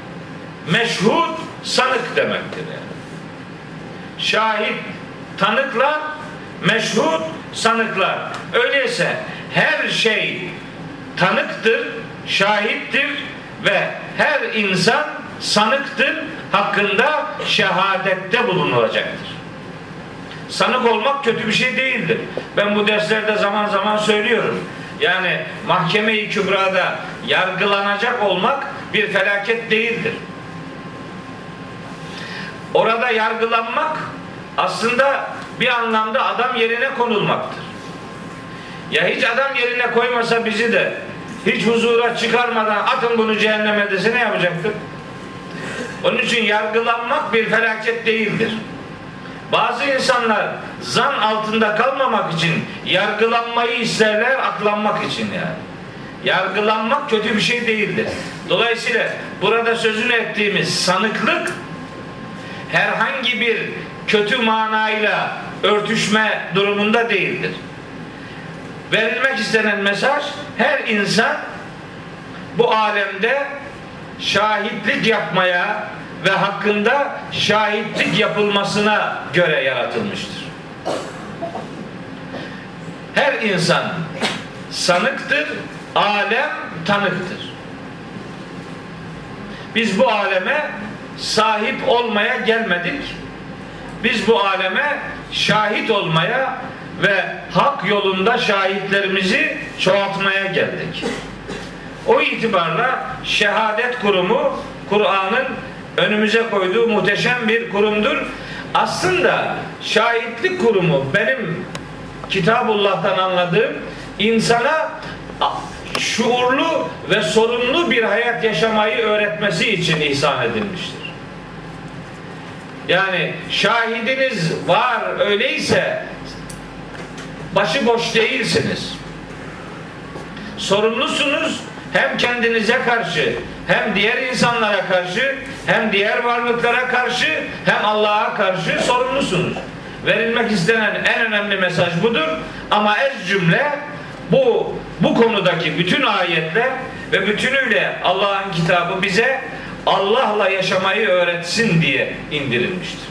Speaker 1: meşhud, sanık demektir. Yani. Şahit, tanıkla meşhud sanıklar. Öyleyse her şey tanıktır, şahittir ve her insan sanıktır, hakkında şehadette bulunulacaktır. Sanık olmak kötü bir şey değildir. Ben bu derslerde zaman zaman söylüyorum. Yani mahkeme-i kübrada yargılanacak olmak bir felaket değildir. Orada yargılanmak aslında bir anlamda adam yerine konulmaktır. Ya hiç adam yerine koymasa bizi de hiç huzura çıkarmadan atın bunu cehenneme dese ne yapacaktır? Onun için yargılanmak bir felaket değildir. Bazı insanlar zan altında kalmamak için yargılanmayı isterler, aklanmak için yani. Yargılanmak kötü bir şey değildir. Dolayısıyla burada sözünü ettiğimiz sanıklık herhangi bir kötü manayla örtüşme durumunda değildir. Verilmek istenen mesaj her insan bu alemde şahitlik yapmaya ve hakkında şahitlik yapılmasına göre yaratılmıştır. Her insan sanıktır, alem tanıktır. Biz bu aleme sahip olmaya gelmedik. Biz bu aleme şahit olmaya ve hak yolunda şahitlerimizi çoğaltmaya geldik. O itibarla şehadet kurumu Kur'an'ın önümüze koyduğu muhteşem bir kurumdur. Aslında şahitlik kurumu benim Kitabullah'tan anladığım insana şuurlu ve sorumlu bir hayat yaşamayı öğretmesi için ihsan edilmiştir. Yani şahidiniz var öyleyse başıboş değilsiniz. Sorumlusunuz hem kendinize karşı hem diğer insanlara karşı hem diğer varlıklara karşı hem Allah'a karşı sorumlusunuz. Verilmek istenen en önemli mesaj budur. Ama ez cümle bu bu konudaki bütün ayetler ve bütünüyle Allah'ın kitabı bize Allah'la yaşamayı öğretsin diye indirilmiştir.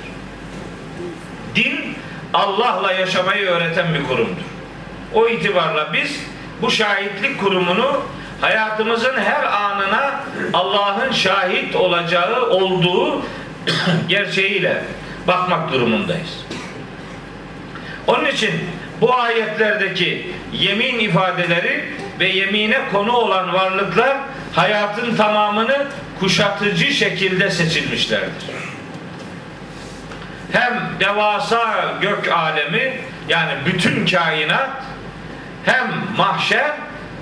Speaker 1: Din Allah'la yaşamayı öğreten bir kurumdur. O itibarla biz bu şahitlik kurumunu hayatımızın her anına Allah'ın şahit olacağı olduğu gerçeğiyle bakmak durumundayız. Onun için bu ayetlerdeki yemin ifadeleri ve yemine konu olan varlıklar hayatın tamamını kuşatıcı şekilde seçilmişlerdir. Hem devasa gök alemi yani bütün kainat hem mahşer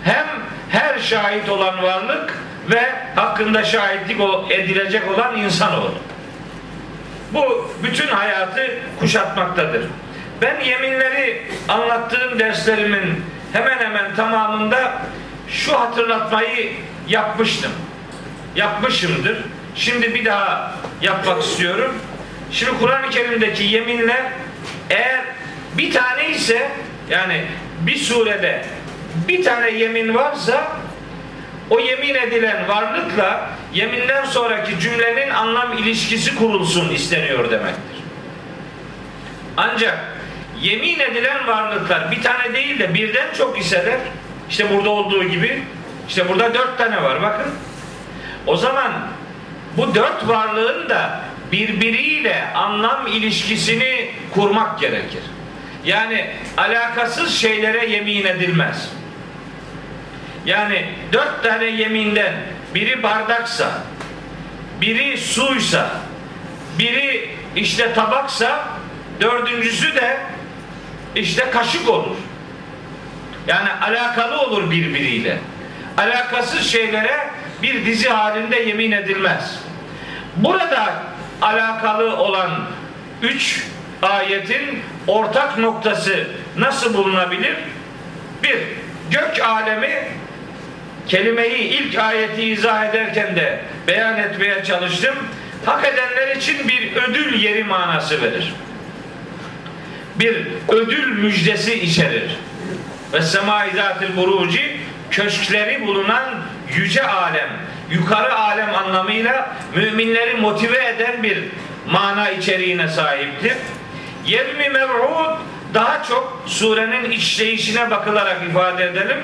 Speaker 1: hem her şahit olan varlık ve hakkında şahitlik edilecek olan insanoğlu. Bu bütün hayatı kuşatmaktadır. Ben yeminleri anlattığım derslerimin hemen hemen tamamında şu hatırlatmayı yapmıştım. Yapmışımdır. Şimdi bir daha yapmak istiyorum. Şimdi Kur'an-ı Kerim'deki yeminler eğer bir tane ise yani bir surede bir tane yemin varsa o yemin edilen varlıkla yeminden sonraki cümlenin anlam ilişkisi kurulsun isteniyor demektir. Ancak yemin edilen varlıklar bir tane değil de birden çok iseler işte burada olduğu gibi işte burada dört tane var bakın. O zaman bu dört varlığın da birbiriyle anlam ilişkisini kurmak gerekir. Yani alakasız şeylere yemin edilmez. Yani dört tane yeminden biri bardaksa, biri suysa, biri işte tabaksa, dördüncüsü de işte kaşık olur. Yani alakalı olur birbiriyle. Alakasız şeylere bir dizi halinde yemin edilmez. Burada alakalı olan üç ayetin ortak noktası nasıl bulunabilir? Bir, gök alemi kelimeyi ilk ayeti izah ederken de beyan etmeye çalıştım. Hak edenler için bir ödül yeri manası verir. Bir ödül müjdesi içerir. Ve semai zatil buruci köşkleri bulunan yüce alem, yukarı alem anlamıyla müminleri motive eden bir mana içeriğine sahiptir. Yevmi mev'ud daha çok surenin işleyişine bakılarak ifade edelim.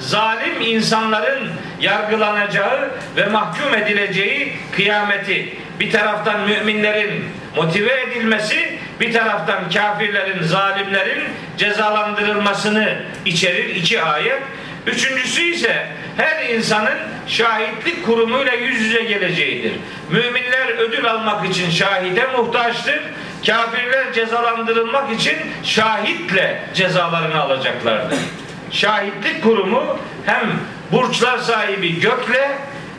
Speaker 1: Zalim insanların yargılanacağı ve mahkum edileceği kıyameti bir taraftan müminlerin motive edilmesi, bir taraftan kafirlerin, zalimlerin cezalandırılmasını içerir iki ayet. Üçüncüsü ise her insanın şahitlik kurumuyla yüz yüze geleceğidir. Müminler ödül almak için şahide muhtaçtır. Kafirler cezalandırılmak için şahitle cezalarını alacaklardır. Şahitlik kurumu hem burçlar sahibi gökle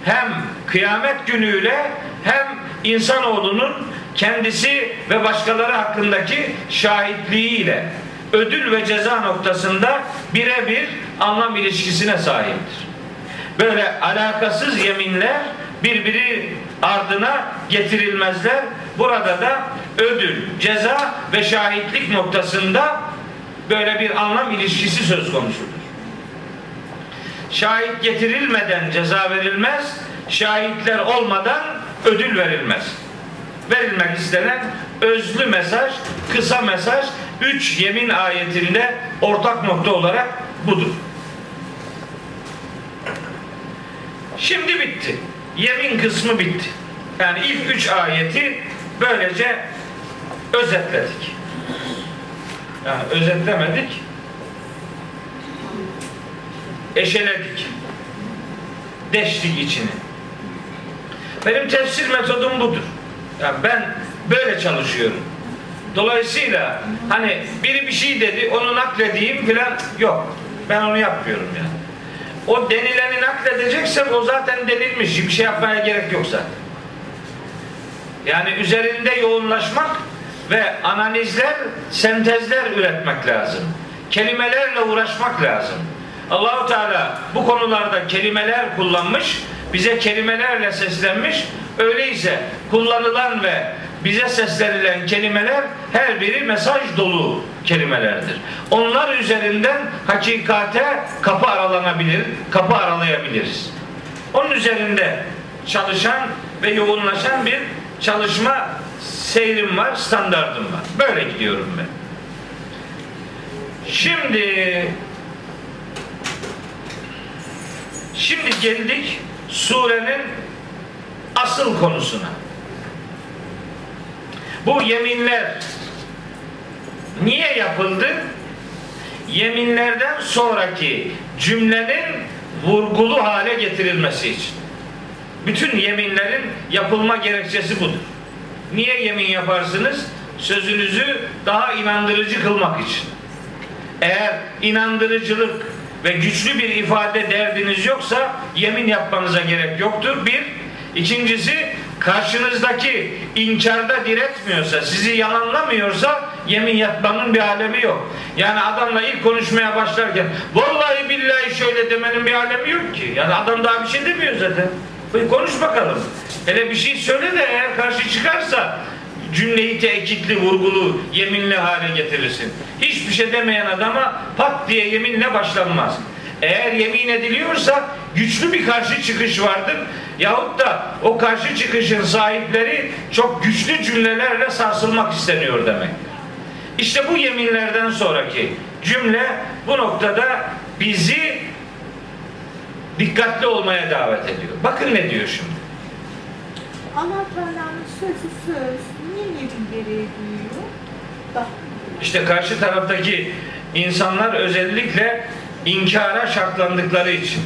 Speaker 1: hem kıyamet günüyle hem insanoğlunun kendisi ve başkaları hakkındaki şahitliğiyle ödül ve ceza noktasında birebir anlam ilişkisine sahiptir. Böyle alakasız yeminler birbiri ardına getirilmezler. Burada da ödül, ceza ve şahitlik noktasında böyle bir anlam ilişkisi söz konusudur. Şahit getirilmeden ceza verilmez, şahitler olmadan ödül verilmez. Verilmek istenen özlü mesaj, kısa mesaj, üç yemin ayetinde ortak nokta olarak budur. Şimdi bitti. Yemin kısmı bitti. Yani ilk üç ayeti böylece özetledik. Yani özetlemedik. Eşeledik. Deştik içini. Benim tefsir metodum budur. Yani ben böyle çalışıyorum. Dolayısıyla hani biri bir şey dedi onu nakledeyim filan yok. Ben onu yapmıyorum yani. O denileni nakledeceksem o zaten denilmiş. Bir şey yapmaya gerek yok zaten. Yani üzerinde yoğunlaşmak ve analizler, sentezler üretmek lazım. Kelimelerle uğraşmak lazım. Allahu Teala bu konularda kelimeler kullanmış, bize kelimelerle seslenmiş. Öyleyse kullanılan ve bize seslenilen kelimeler her biri mesaj dolu kelimelerdir. Onlar üzerinden hakikate kapı aralanabilir, kapı aralayabiliriz. Onun üzerinde çalışan ve yoğunlaşan bir çalışma seyrim var, standardım var. Böyle gidiyorum ben. Şimdi şimdi geldik surenin asıl konusuna. Bu yeminler niye yapıldı? Yeminlerden sonraki cümlenin vurgulu hale getirilmesi için. Bütün yeminlerin yapılma gerekçesi budur. Niye yemin yaparsınız? Sözünüzü daha inandırıcı kılmak için. Eğer inandırıcılık ve güçlü bir ifade derdiniz yoksa yemin yapmanıza gerek yoktur. Bir, ikincisi karşınızdaki inkarda diretmiyorsa, sizi yalanlamıyorsa yemin yapmanın bir alemi yok. Yani adamla ilk konuşmaya başlarken vallahi billahi şöyle demenin bir alemi yok ki. Yani adam daha bir şey demiyor zaten. Konuş bakalım. Hele bir şey söyle de eğer karşı çıkarsa cümleyi tekitli, vurgulu, yeminli hale getirirsin. Hiçbir şey demeyen adama pat diye yeminle başlanmaz. Eğer yemin ediliyorsa güçlü bir karşı çıkış vardır. Yahut da o karşı çıkışın sahipleri çok güçlü cümlelerle sarsılmak isteniyor demek. İşte bu yeminlerden sonraki cümle bu noktada bizi dikkatli olmaya davet ediyor. Bakın ne diyor şimdi.
Speaker 3: Allah Teala'nın sözü söz, niye gereği duyuyor?
Speaker 1: İşte karşı taraftaki insanlar özellikle inkara şartlandıkları için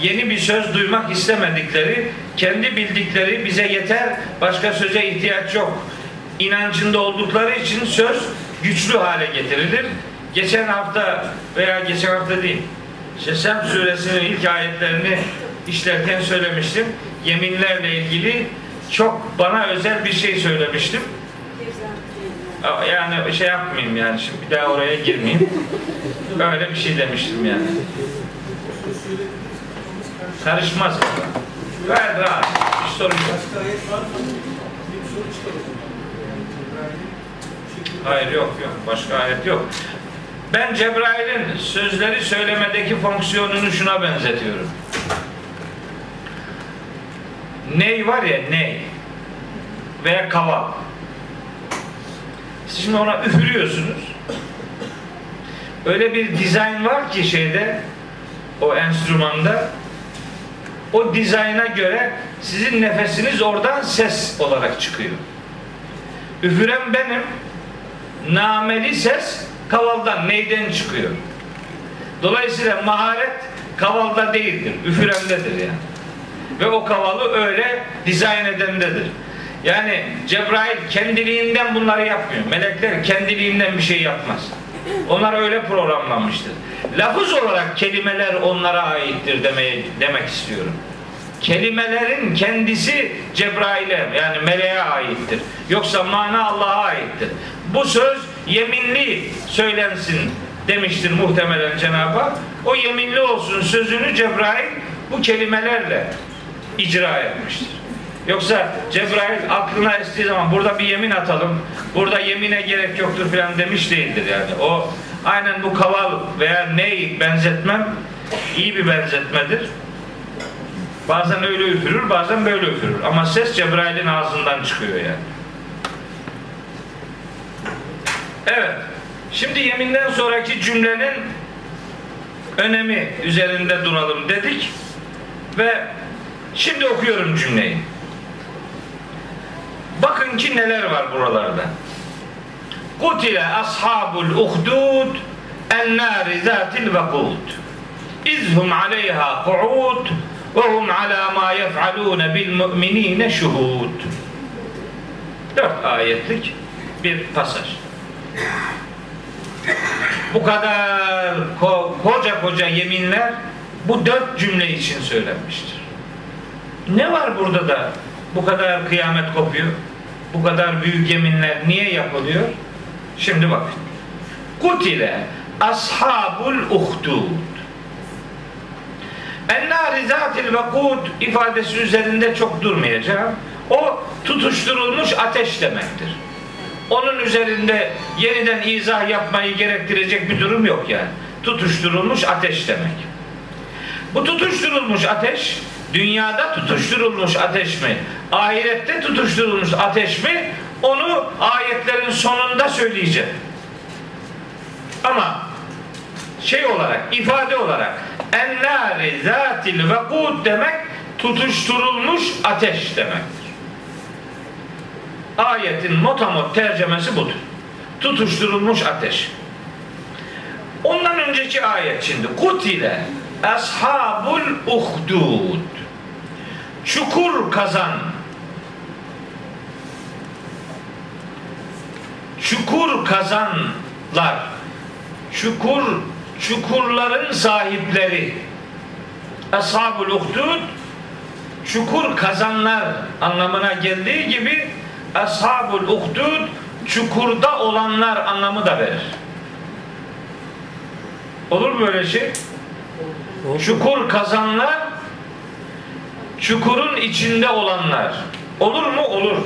Speaker 1: yeni bir söz duymak istemedikleri, kendi bildikleri bize yeter, başka söze ihtiyaç yok. inancında oldukları için söz güçlü hale getirilir. Geçen hafta veya geçen hafta değil, işte Sem suresinin ilk ayetlerini işlerken söylemiştim. Yeminlerle ilgili çok bana özel bir şey söylemiştim. Yani şey yapmayayım yani şimdi bir daha oraya girmeyeyim. Öyle bir şey demiştim yani. Karışmaz. Gayet rahat. Hiç sorun yok. Hayır yok yok. Başka ayet yok. Ben Cebrail'in sözleri söylemedeki fonksiyonunu şuna benzetiyorum. Ney var ya ney veya kaval. Siz şimdi ona üfürüyorsunuz. öyle bir dizayn var ki şeyde o enstrümanda o dizayna göre sizin nefesiniz oradan ses olarak çıkıyor. Üfüren benim, nameli ses kavaldan, neyden çıkıyor. Dolayısıyla maharet kavalda değildir, üfürendedir yani. Ve o kavalı öyle dizayn edendedir. Yani Cebrail kendiliğinden bunları yapmıyor. Melekler kendiliğinden bir şey yapmaz. Onlar öyle programlanmıştır. Lafız olarak kelimeler onlara aittir demeye, demek istiyorum. Kelimelerin kendisi Cebrail'e yani meleğe aittir. Yoksa mana Allah'a aittir. Bu söz yeminli söylensin demiştir muhtemelen Cenab-ı Hak. O yeminli olsun sözünü Cebrail bu kelimelerle icra etmiştir. Yoksa Cebrail aklına estiği zaman burada bir yemin atalım, burada yemine gerek yoktur falan demiş değildir yani. O aynen bu kaval veya ney benzetmem iyi bir benzetmedir. Bazen öyle üfürür, bazen böyle üfürür. Ama ses Cebrail'in ağzından çıkıyor yani. Evet. Şimdi yeminden sonraki cümlenin önemi üzerinde duralım dedik. Ve şimdi okuyorum cümleyi. Bakın ki neler var buralarda. Kutile ashabul uhdud en nari zatil vekud. İzhum aleyha ku'ud ve hum ala ma yef'alun bil mu'minine şuhud. Dört ayetlik bir pasaj. Bu kadar ko- koca koca yeminler bu dört cümle için söylenmiştir. Ne var burada da bu kadar kıyamet kopuyor? Bu kadar büyük yeminler niye yapılıyor? Şimdi bakın. Kutile ashabul uhdud. Ennâri zâtil vekud ifadesi üzerinde çok durmayacağım. O tutuşturulmuş ateş demektir. Onun üzerinde yeniden izah yapmayı gerektirecek bir durum yok yani. Tutuşturulmuş ateş demek. Bu tutuşturulmuş ateş dünyada tutuşturulmuş ateş mi? Ahirette tutuşturulmuş ateş mi? Onu ayetlerin sonunda söyleyeceğim. Ama şey olarak, ifade olarak ennâri zâtil vekud demek tutuşturulmuş ateş demektir. Ayetin motamot tercemesi budur. Tutuşturulmuş ateş. Ondan önceki ayet şimdi. Kutile ashabul uhdud. Çukur kazan. Çukur kazanlar. Çukur çukurların sahipleri. Ashabul uhdud çukur kazanlar anlamına geldiği gibi ashabul uhdud çukurda olanlar anlamı da verir. Olur mu böyle şey? Çukur kazanlar çukurun içinde olanlar. Olur mu? Olur.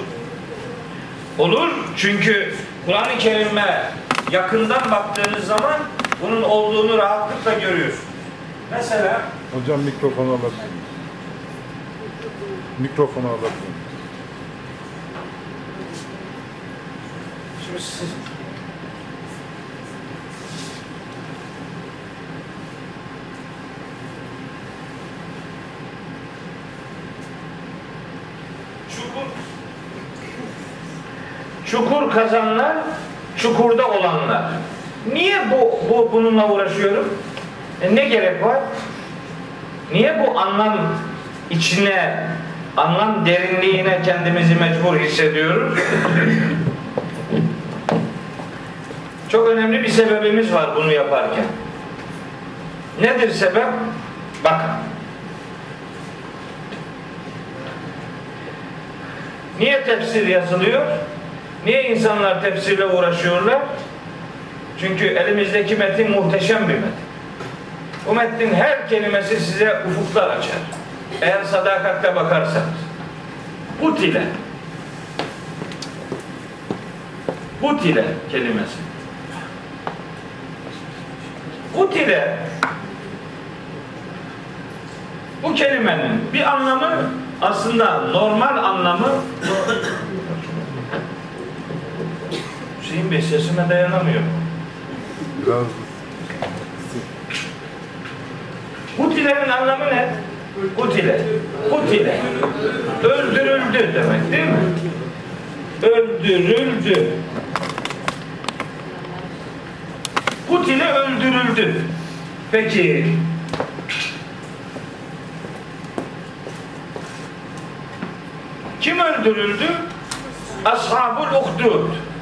Speaker 1: Olur çünkü Kur'an-ı Kerim'e yakından baktığınız zaman bunun olduğunu rahatlıkla görüyorsunuz. Mesela
Speaker 4: Hocam mikrofonu alasın. Mikrofonu alasın.
Speaker 1: Şimdi siz Çukur kazanlar, çukurda olanlar. Niye bu, bu bununla uğraşıyorum? E ne gerek var? Niye bu anlam içine, anlam derinliğine kendimizi mecbur hissediyoruz? Çok önemli bir sebebimiz var bunu yaparken. Nedir sebep? Bakın. Niye tefsir yazılıyor? Niye insanlar tefsirle uğraşıyorlar? Çünkü elimizdeki metin muhteşem bir metin. Bu metnin her kelimesi size ufuklar açar. Eğer sadakatle bakarsanız. Put ile. Put ile kelimesi. Put ile bu kelimenin bir anlamı aslında normal anlamı Hüseyin Bey sesime dayanamıyorum.
Speaker 4: Biraz
Speaker 1: Kutile'nin anlamı ne? Kutile. Kutile. Öldürüldü demek değil mi? Öldürüldü. Kutile öldürüldü. Peki kim öldürüldü? Ashabul uhdud.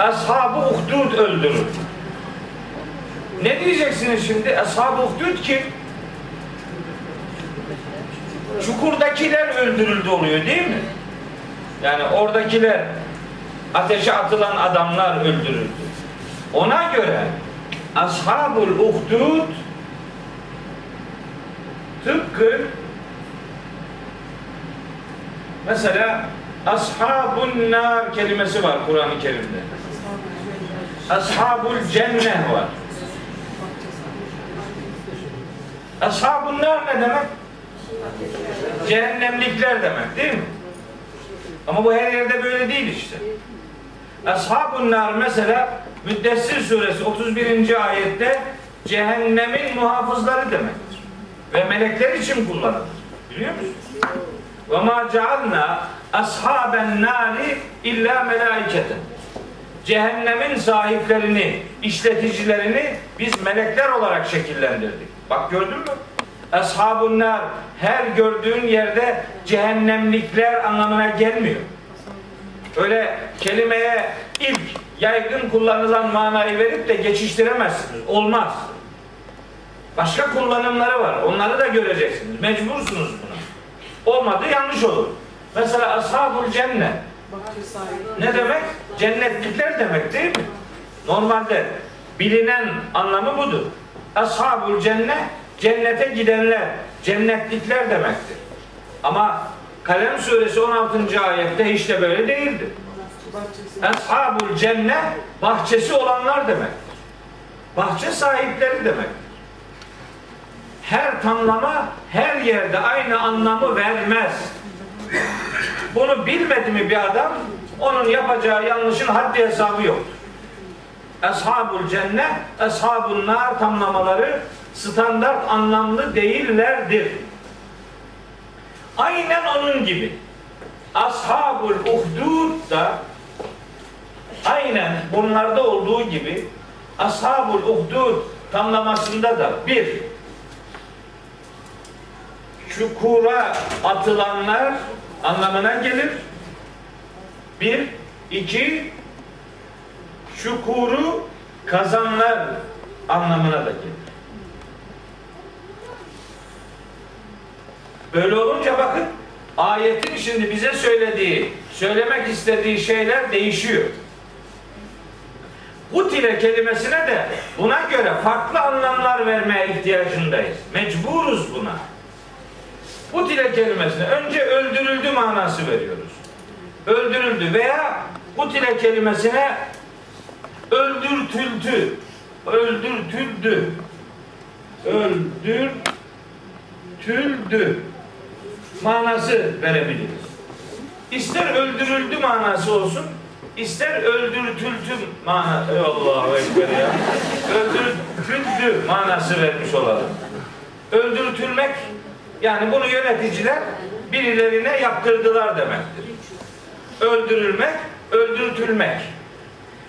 Speaker 1: Ashab-ı uhdud öldürüldü. Ne diyeceksiniz şimdi? Ashab-ı uhdud kim? Çukurdakiler öldürüldü oluyor değil mi? Yani oradakiler ateşe atılan adamlar öldürüldü. Ona göre Ashabul Uhdud tıpkı mesela Ashabun Nar kelimesi var Kur'an-ı Kerim'de. Ashabul Cenneh var. Ashabun Nar ne demek? Cehennemlikler demek değil mi? Ama bu her yerde böyle değil işte. Ashabun nar mesela Müddessir suresi 31. ayette cehennemin muhafızları demektir. Ve melekler için kullanılır. Biliyor musun? Ve ma cealna ashaben nari illa melaiketen. Cehennemin sahiplerini, işleticilerini biz melekler olarak şekillendirdik. Bak gördün mü? Ashabun nar her gördüğün yerde cehennemlikler anlamına gelmiyor. Öyle kelimeye ilk yaygın kullanılan manayı verip de geçiştiremezsiniz. Olmaz. Başka kullanımları var. Onları da göreceksiniz. Mecbursunuz buna. Olmadı yanlış olur. Mesela ashabul cennet. Ne demek? Cennetlikler demek değil mi? Normalde bilinen anlamı budur. Ashabul cennet cennete gidenler, cennetlikler demektir. Ama Kalem suresi 16. ayette hiç de böyle değildir. Ashabul cennet bahçesi olanlar demektir. Bahçe sahipleri demektir. Her tamlama her yerde aynı anlamı vermez. Bunu bilmedi mi bir adam onun yapacağı yanlışın haddi hesabı yok. Ashabul cennet, ashabun nar tamlamaları standart anlamlı değillerdir. Aynen onun gibi. Ashabul uhdud da aynen bunlarda olduğu gibi Ashabul uhdud tamlamasında da bir çukura atılanlar anlamına gelir. Bir, iki çukuru kazanlar anlamına da gelir. Böyle olunca bakın ayetin şimdi bize söylediği, söylemek istediği şeyler değişiyor. Kutile kelimesine de buna göre farklı anlamlar vermeye ihtiyacındayız. Mecburuz buna. Kutile kelimesine önce öldürüldü manası veriyoruz. Öldürüldü veya kutile kelimesine öldürtüldü. Öldürtüldü. Öldürtüldü manası verebiliriz. İster öldürüldü manası olsun, ister öldürtüldü manası Allahu Ekber ya. Öldürtüldü manası vermiş olalım. Öldürtülmek yani bunu yöneticiler birilerine yaptırdılar demektir. Öldürülmek, öldürtülmek.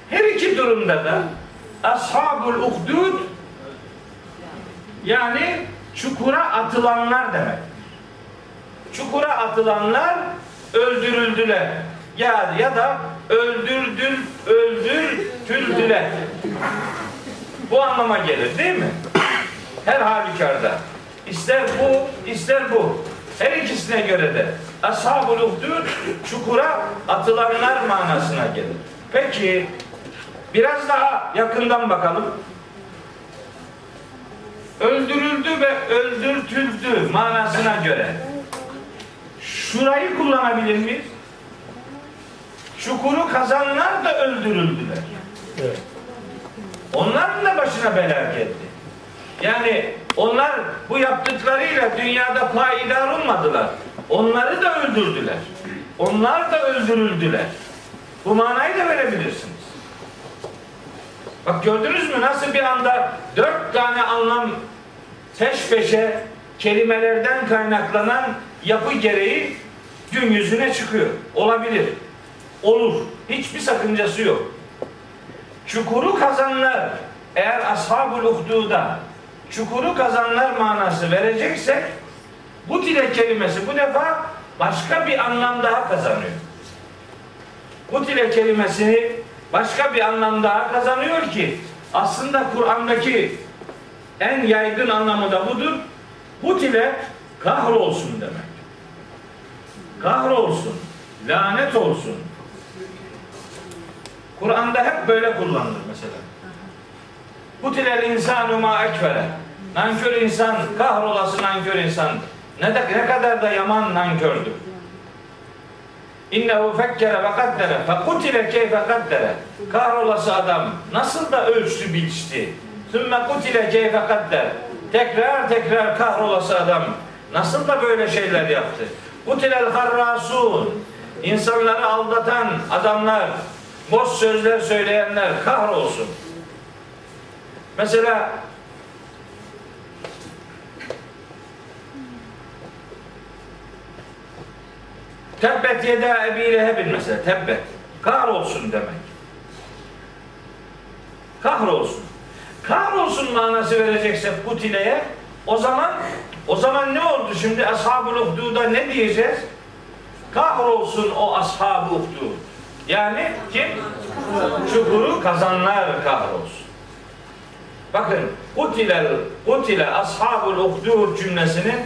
Speaker 1: Her iki durumda da ashabul uhdud yani çukura atılanlar demek. Çukura atılanlar öldürüldüler. Ya ya da öldürdül öldürtüldüler. Bu anlama gelir değil mi? Her halükarda. İster bu, ister bu. Her ikisine göre de ashab-ı çukura atılanlar manasına gelir. Peki biraz daha yakından bakalım. Öldürüldü ve öldürtüldü manasına göre şurayı kullanabilir miyiz? Çukuru kazanlar da öldürüldüler.
Speaker 2: Evet.
Speaker 1: Onların da başına bela geldi. Yani onlar bu yaptıklarıyla dünyada payidar olmadılar. Onları da öldürdüler. Onlar da öldürüldüler. Bu manayı da verebilirsiniz. Bak gördünüz mü nasıl bir anda dört tane anlam peş peşe kelimelerden kaynaklanan yapı gereği gün yüzüne çıkıyor. Olabilir. Olur. Hiçbir sakıncası yok. Çukuru kazanlar eğer uhduda çukuru kazanlar manası vereceksek bu tile kelimesi bu defa başka bir anlam daha kazanıyor. Bu tile kelimesini başka bir anlam daha kazanıyor ki aslında Kur'an'daki en yaygın anlamı da budur. Hut ile kahrolsun demek. Kahrolsun, lanet olsun. Kur'an'da hep böyle kullanılır mesela. Hut ile insanu ma ekfere. Nankör insan, kahrolası nankör insan. Ne, de, ne kadar da yaman nankördür. İnnehu fekkere ve kaddere fekutile keyfe kaddere. Kahrolası adam nasıl da ölçtü biçti. Sümme kutile keyfe kadder. Tekrar tekrar kahrolası adam nasıl da böyle şeyler yaptı. Kutilel harrasun. İnsanları aldatan adamlar, boş sözler söyleyenler kahrolsun. Mesela Tebbet yeda Ebi Leheb'in mesela tebbet. Kahrolsun demek. Kahrolsun. Kahrolsun manası vereceksek kutileye o zaman o zaman ne oldu şimdi ashab-ı uhduda ne diyeceğiz? Kahrolsun o ashab-ı uhdud. Yani kim? Çukuru kazanlar kahrolsun. Bakın kutile kutile ashabul uhdud cümlesinin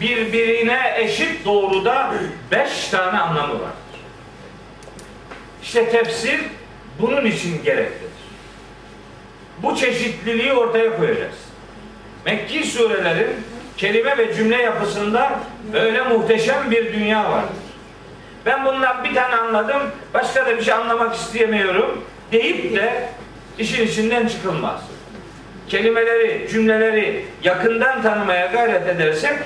Speaker 1: birbirine eşit doğruda beş tane anlamı var. İşte tefsir bunun için gereklidir. Bu çeşitliliği ortaya koyacağız. Mekki surelerin kelime ve cümle yapısında öyle muhteşem bir dünya vardır. Ben bundan bir tane anladım, başka da bir şey anlamak istemiyorum deyip de işin içinden çıkılmaz. Kelimeleri, cümleleri yakından tanımaya gayret edersek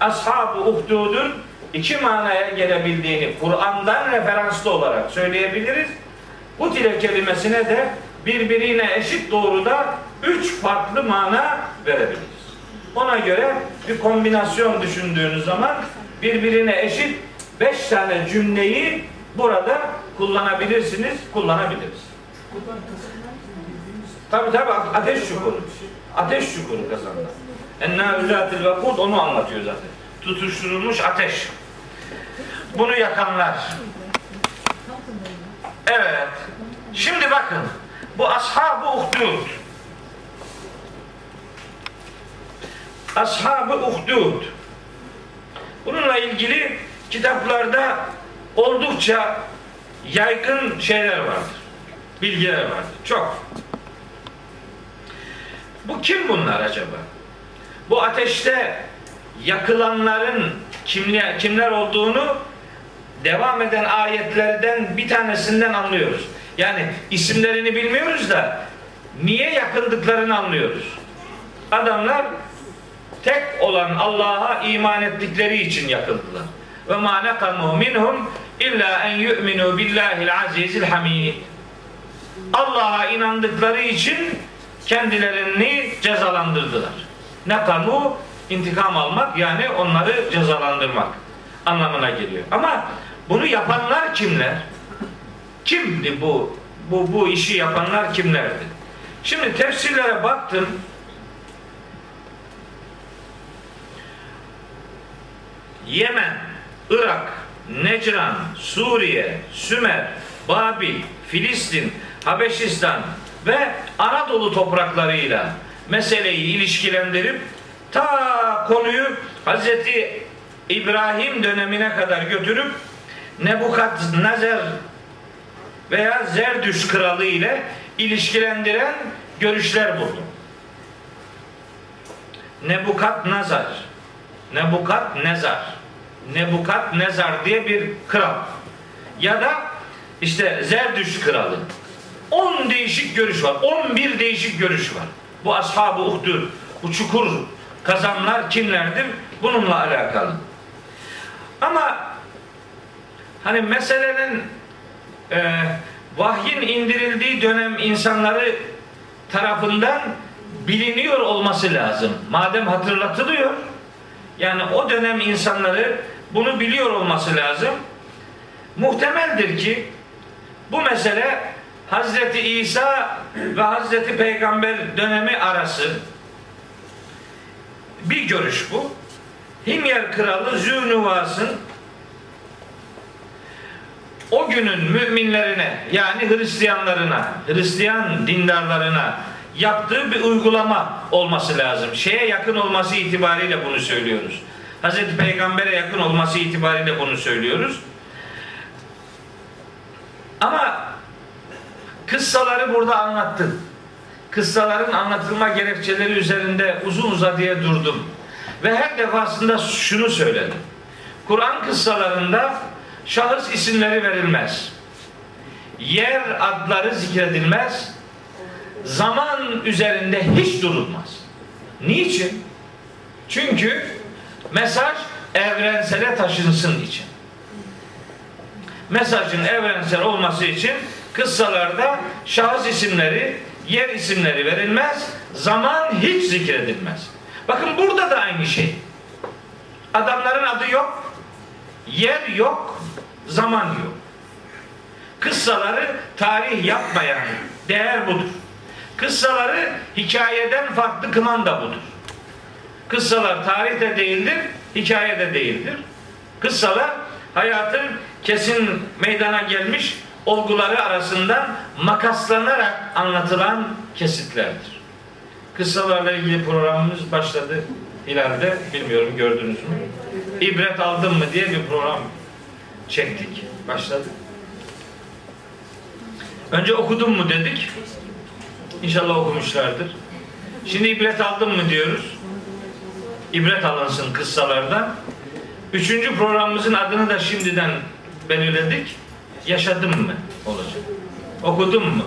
Speaker 1: ashab-ı uhdudun iki manaya gelebildiğini Kur'an'dan referanslı olarak söyleyebiliriz. Bu tile kelimesine de birbirine eşit doğruda üç farklı mana verebiliriz. Ona göre bir kombinasyon düşündüğünüz zaman birbirine eşit beş tane cümleyi burada kullanabilirsiniz, kullanabiliriz. Tabi tabi ateş çukuru. Ateş çukuru kazanlar. Ennâ vakud onu anlatıyor zaten. Tutuşturulmuş ateş. Bunu yakanlar. Evet. Şimdi bakın. Bu ashab-ı uhdud. Ashab-ı uhdud. Bununla ilgili kitaplarda oldukça yaygın şeyler vardır. Bilgiler vardır. Çok. Bu kim bunlar acaba? Bu ateşte yakılanların kimler, kimler olduğunu devam eden ayetlerden bir tanesinden anlıyoruz. Yani isimlerini bilmiyoruz da niye yakıldıklarını anlıyoruz. Adamlar tek olan Allah'a iman ettikleri için yakıldılar. Ve ma nekamu minhum illa en yu'minu billahil azizil hamid. Allah'a inandıkları için kendilerini cezalandırdılar. Nekamu intikam almak yani onları cezalandırmak anlamına geliyor. Ama bunu yapanlar kimler? Kimdi bu? Bu bu işi yapanlar kimlerdi? Şimdi tefsirlere baktım. Yemen, Irak, Necran, Suriye, Sümer, Babil, Filistin, Habeşistan ve Anadolu topraklarıyla meseleyi ilişkilendirip ta konuyu Hazreti İbrahim dönemine kadar götürüp Nebukadnezer veya Zerdüş kralı ile ilişkilendiren görüşler buldum. Nebukadnezar Nebukadnezar Nebukadnezar diye bir kral ya da işte Zerdüş kralı 10 değişik görüş var. 11 değişik görüş var. Bu ashab-ı uhdud, bu çukur kazanlar kimlerdir? Bununla alakalı. Ama hani meselenin e, vahyin indirildiği dönem insanları tarafından biliniyor olması lazım. Madem hatırlatılıyor, Yani o dönem insanları bunu biliyor olması lazım. Muhtemeldir ki bu mesele Hazreti İsa ve Hazreti Peygamber dönemi arası bir görüş bu. Himyer kralı Zünüvas'ın o günün müminlerine yani Hristiyanlarına, Hristiyan dindarlarına yaptığı bir uygulama olması lazım. Şeye yakın olması itibariyle bunu söylüyoruz. Hazreti Peygamber'e yakın olması itibariyle bunu söylüyoruz. Ama kıssaları burada anlattım. Kıssaların anlatılma gerekçeleri üzerinde uzun uzadıya durdum. Ve her defasında şunu söyledim. Kur'an kıssalarında şahıs isimleri verilmez. Yer adları zikredilmez. Zaman üzerinde hiç durulmaz. Niçin? Çünkü mesaj evrensele taşınsın için. Mesajın evrensel olması için kıssalarda şahıs isimleri, yer isimleri verilmez, zaman hiç zikredilmez. Bakın burada da aynı şey. Adamların adı yok, yer yok, zaman yok. Kıssaları tarih yapmayan değer budur. Kıssaları hikayeden farklı kılan da budur. Kıssalar tarih de değildir, hikaye de değildir. Kıssalar hayatın kesin meydana gelmiş olguları arasından makaslanarak anlatılan kesitlerdir. Kıssalarla ilgili programımız başladı Hilal'de. Bilmiyorum gördünüz mü? İbret aldın mı diye bir program çektik. Başladık. Önce okudun mu dedik. İnşallah okumuşlardır. Şimdi ibret aldın mı diyoruz. İbret alınsın kıssalardan. Üçüncü programımızın adını da şimdiden belirledik. Yaşadın mı olacak. Okudun mu?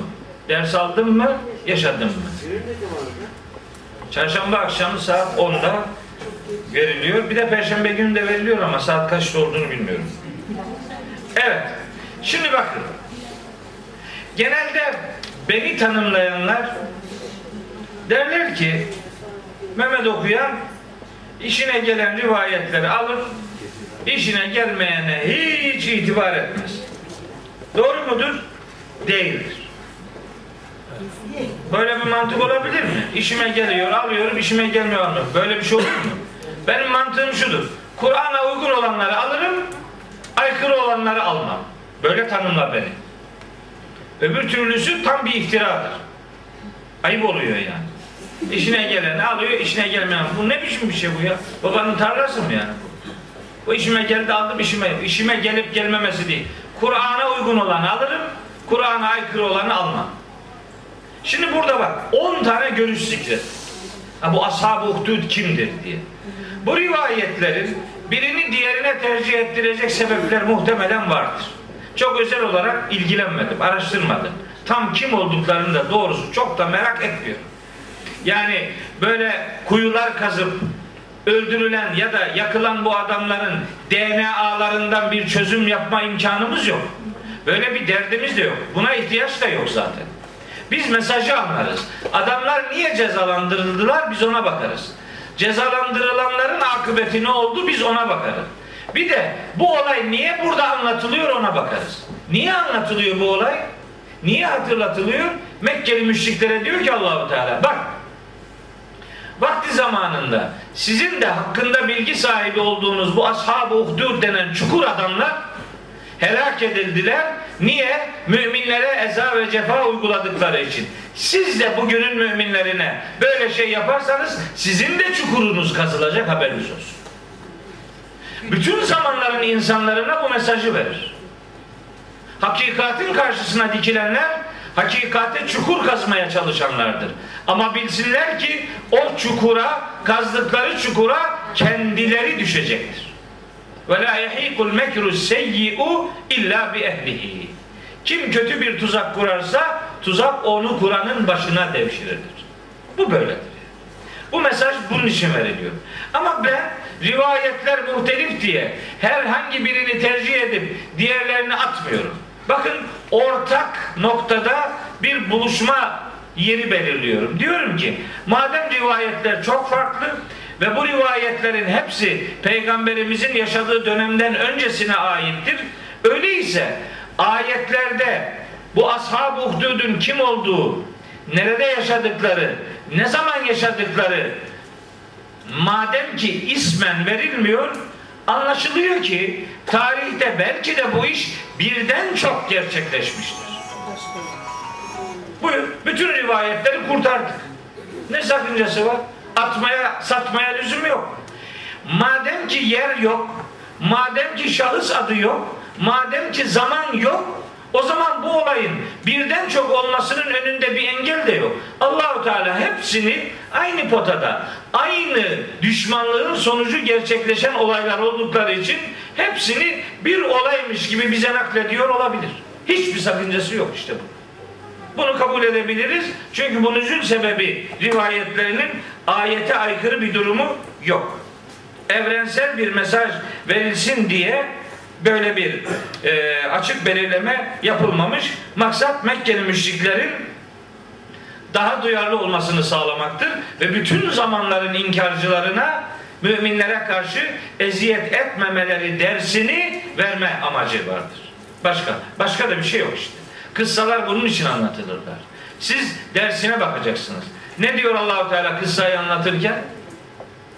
Speaker 1: Ders aldın mı? Yaşadın mı? Çarşamba akşamı saat 10'da veriliyor. Bir de perşembe günü de veriliyor ama saat kaçta olduğunu bilmiyorum. Evet. Şimdi bakın. Genelde beni tanımlayanlar derler ki Mehmet okuyan işine gelen rivayetleri alır işine gelmeyene hiç itibar etmez. Doğru mudur? Değildir. Böyle bir mantık olabilir mi? İşime geliyor, alıyorum, işime gelmiyor, almıyorum. Böyle bir şey olur mu? Benim mantığım şudur. Kur'an'a uygun olanları alırım, aykırı olanları almam. Böyle tanımla beni. Öbür türlüsü tam bir iftiradır. Ayıp oluyor yani. İşine geleni alıyor, işine gelmeyen. Bu ne biçim bir şey bu ya? Babanın tarlası mı yani? Bu işime geldi aldım işime. İşime gelip gelmemesi değil. Kur'an'a uygun olanı alırım, Kur'an'a aykırı olanı almam. Şimdi burada bak 10 tane görüş zikret. Ha, bu ashab-ı uhdud kimdir diye. Bu rivayetlerin birini diğerine tercih ettirecek sebepler muhtemelen vardır. Çok özel olarak ilgilenmedim, araştırmadım. Tam kim olduklarını da doğrusu çok da merak etmiyorum. Yani böyle kuyular kazıp öldürülen ya da yakılan bu adamların DNA'larından bir çözüm yapma imkanımız yok. Böyle bir derdimiz de yok. Buna ihtiyaç da yok zaten. Biz mesajı anlarız. Adamlar niye cezalandırıldılar biz ona bakarız. Cezalandırılanların akıbeti ne oldu biz ona bakarız. Bir de bu olay niye burada anlatılıyor ona bakarız. Niye anlatılıyor bu olay? Niye hatırlatılıyor? Mekkeli müşriklere diyor ki Allahu Teala bak vakti zamanında sizin de hakkında bilgi sahibi olduğunuz bu ashab-ı uhdur denen çukur adamlar helak edildiler. Niye? Müminlere eza ve cefa uyguladıkları için. Siz de bugünün müminlerine böyle şey yaparsanız sizin de çukurunuz kazılacak haberiniz olsun. Bütün zamanların insanlarına bu mesajı verir. Hakikatin karşısına dikilenler hakikate çukur kazmaya çalışanlardır. Ama bilsinler ki o çukura, kazdıkları çukura kendileri düşecektir. Ve la yahikul mekru seyyi'u illa bi ehlihi. Kim kötü bir tuzak kurarsa tuzak onu kuranın başına devşirilir. Bu böyledir. Bu mesaj bunun için veriliyor. Ama ben rivayetler muhtelif diye herhangi birini tercih edip diğerlerini atmıyorum. Bakın ortak noktada bir buluşma yeri belirliyorum. Diyorum ki madem rivayetler çok farklı ve bu rivayetlerin hepsi peygamberimizin yaşadığı dönemden öncesine aittir. Öyleyse ayetlerde bu ashab-ı uhdudun kim olduğu, nerede yaşadıkları, ne zaman yaşadıkları madem ki ismen verilmiyor, anlaşılıyor ki tarihte belki de bu iş birden çok gerçekleşmiştir. Buyur, bütün rivayetleri kurtardık. Ne sakıncası var? Atmaya, satmaya lüzum yok. Madem ki yer yok, madem ki şahıs adı yok, madem ki zaman yok, o zaman bu olayın birden çok olmasının önünde bir engel de yok. Allahu Teala hepsini aynı potada, aynı düşmanlığın sonucu gerçekleşen olaylar oldukları için hepsini bir olaymış gibi bize naklediyor olabilir. Hiçbir sakıncası yok işte bu. Bunu kabul edebiliriz. Çünkü bu nüzül sebebi rivayetlerinin ayete aykırı bir durumu yok. Evrensel bir mesaj verilsin diye böyle bir e, açık belirleme yapılmamış. Maksat Mekkeli müşriklerin daha duyarlı olmasını sağlamaktır ve bütün zamanların inkarcılarına müminlere karşı eziyet etmemeleri dersini verme amacı vardır. Başka başka da bir şey yok işte. Kıssalar bunun için anlatılırlar. Siz dersine bakacaksınız. Ne diyor Allahu Teala kıssayı anlatırken?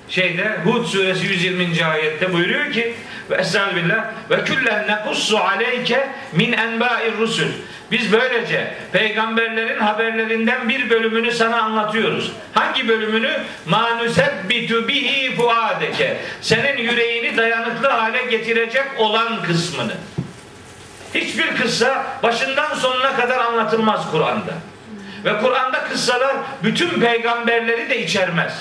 Speaker 1: Şeyde Hud suresi 120. ayette buyuruyor ki ve estağfirullah ve küllen nekussu aleyke min enba'ir rusul. Biz böylece peygamberlerin haberlerinden bir bölümünü sana anlatıyoruz. Hangi bölümünü? Ma nusebbitu bihi fuadeke. Senin yüreğini dayanıklı hale getirecek olan kısmını. Hiçbir kıssa başından sonuna kadar anlatılmaz Kur'an'da. Ve Kur'an'da kıssalar bütün peygamberleri de içermez.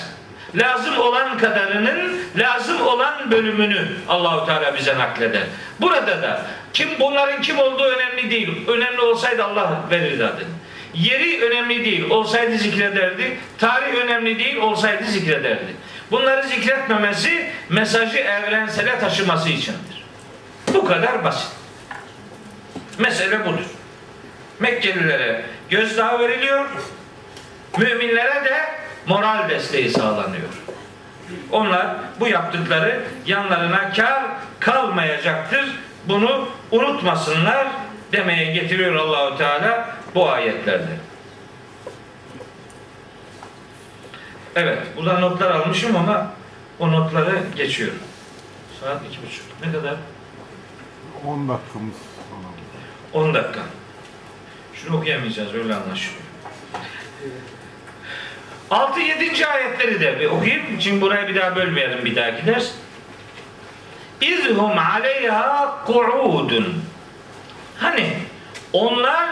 Speaker 1: Lazım olan kadarının lazım olan bölümünü Allahu Teala bize nakleder. Burada da kim bunların kim olduğu önemli değil. Önemli olsaydı Allah verirdi adını. Yeri önemli değil. Olsaydı zikrederdi. Tarih önemli değil. Olsaydı zikrederdi. Bunları zikretmemesi mesajı evrensele taşıması içindir. Bu kadar basit. Mesele budur. Mekkelilere gözdağı veriliyor. Müminlere de moral desteği sağlanıyor. Onlar bu yaptıkları yanlarına kar kalmayacaktır. Bunu unutmasınlar demeye getiriyor Allahu Teala bu ayetlerde. Evet, burada notlar almışım ama o notları geçiyorum. Saat iki buçuk. Ne kadar?
Speaker 4: 10 dakikamız falan.
Speaker 1: 10 dakika. Şunu okuyamayacağız öyle anlaşılıyor. 6-7. ayetleri de bir okuyayım. Şimdi burayı bir daha bölmeyelim bir dahaki ders. İzhum aleyha ku'udun. Hani onlar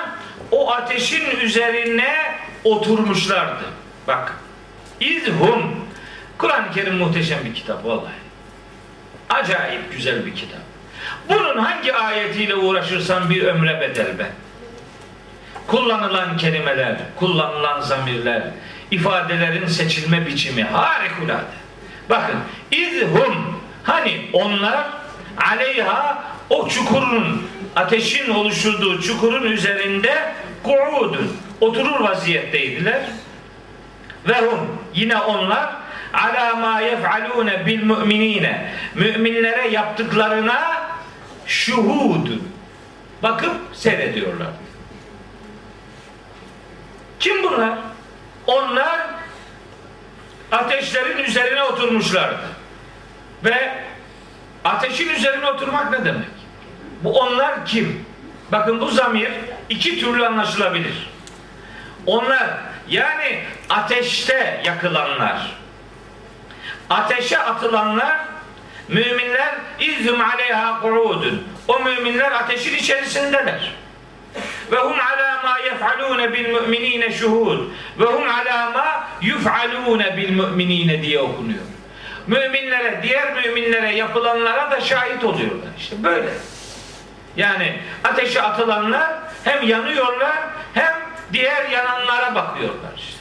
Speaker 1: o ateşin üzerine oturmuşlardı. Bak. İzhum. Kur'an-ı Kerim muhteşem bir kitap vallahi. Acayip güzel bir kitap. Bunun hangi ayetiyle uğraşırsan bir ömre bedel be. Kullanılan kelimeler, kullanılan zamirler, ifadelerin seçilme biçimi harikulade. Bakın, izhum hani onlar aleyha o çukurun ateşin oluşturduğu çukurun üzerinde kuudun oturur vaziyetteydiler. Ve hum yine onlar ala ma yef'alune bil müminine müminlere yaptıklarına şuhud bakıp seyrediyorlar. Kim bunlar? Onlar ateşlerin üzerine oturmuşlardı. Ve ateşin üzerine oturmak ne demek? Bu onlar kim? Bakın bu zamir iki türlü anlaşılabilir. Onlar yani ateşte yakılanlar. Ateşe atılanlar müminler izhum aleyha kuudun. O müminler ateşin içerisindeler. Ve hum ala ma yef'alune bil müminine şuhud. Ve hum ala ma yuf'alune bil müminine diye okunuyor. Müminlere, diğer müminlere yapılanlara da şahit oluyorlar. İşte böyle. Yani ateşe atılanlar hem yanıyorlar hem diğer yananlara bakıyorlar işte.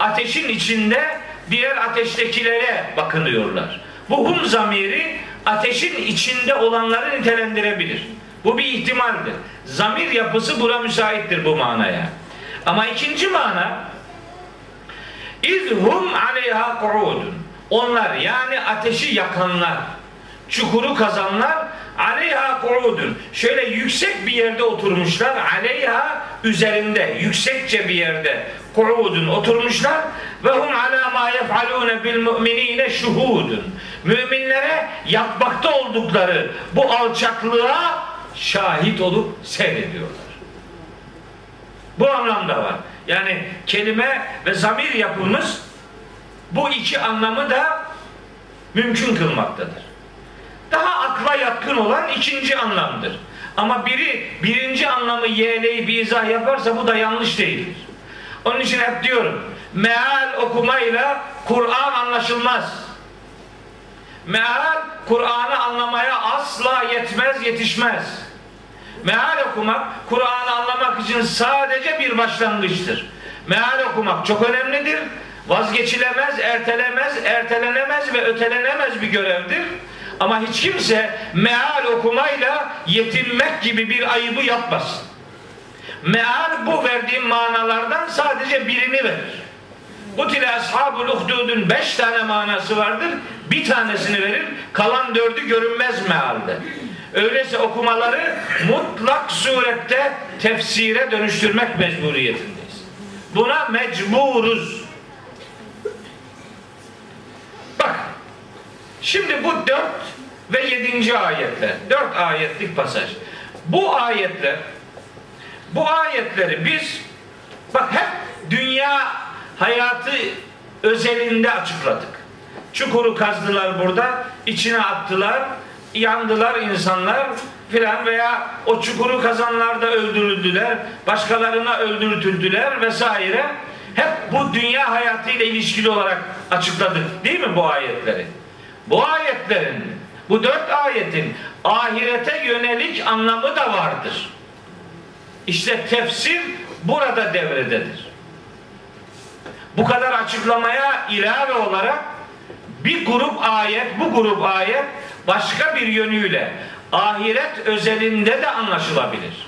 Speaker 1: Ateşin içinde diğer ateştekilere bakınıyorlar. Bu hum zamiri ateşin içinde olanları nitelendirebilir. Bu bir ihtimaldir. Zamir yapısı buna müsaittir bu manaya. Ama ikinci mana İzhum aleyha kuudun. Onlar yani ateşi yakanlar, çukuru kazanlar aleyha kuudun. Şöyle yüksek bir yerde oturmuşlar. Aleyha üzerinde, yüksekçe bir yerde kuudun oturmuşlar. Ve hum ala ma yef'alune bil mu'minine şuhudun. Müminlere yapmakta oldukları bu alçaklığa şahit olup seyrediyorlar. Bu anlamda var. Yani kelime ve zamir yapımız bu iki anlamı da mümkün kılmaktadır. Daha akla yatkın olan ikinci anlamdır. Ama biri birinci anlamı yeğleyip izah yaparsa bu da yanlış değildir. Onun için hep diyorum meal okumayla Kur'an anlaşılmaz. Meal Kur'an'ı anlamaya asla yetmez, yetişmez. Meal okumak Kur'an'ı anlamak için sadece bir başlangıçtır. Meal okumak çok önemlidir. Vazgeçilemez, ertelemez, ertelenemez ve ötelenemez bir görevdir. Ama hiç kimse meal okumayla yetinmek gibi bir ayıbı yapmasın. Meal bu verdiğim manalardan sadece birini verir. Bu tile ashabul uhdudun beş tane manası vardır. Bir tanesini verir. Kalan dördü görünmez mealde. Öyleyse okumaları mutlak surette tefsire dönüştürmek mecburiyetindeyiz. Buna mecburuz. Bak şimdi bu dört ve yedinci ayetler. Dört ayetlik pasaj. Bu ayetler bu ayetleri biz bak hep dünya hayatı özelinde açıkladık. Çukuru kazdılar burada, içine attılar, yandılar insanlar filan veya o çukuru kazanlarda öldürüldüler, başkalarına öldürtüldüler vesaire. Hep bu dünya hayatıyla ilişkili olarak açıkladık değil mi bu ayetleri? Bu ayetlerin, bu dört ayetin ahirete yönelik anlamı da vardır. İşte tefsir burada devrededir. Bu kadar açıklamaya ilave olarak bir grup ayet, bu grup ayet başka bir yönüyle ahiret özelinde de anlaşılabilir.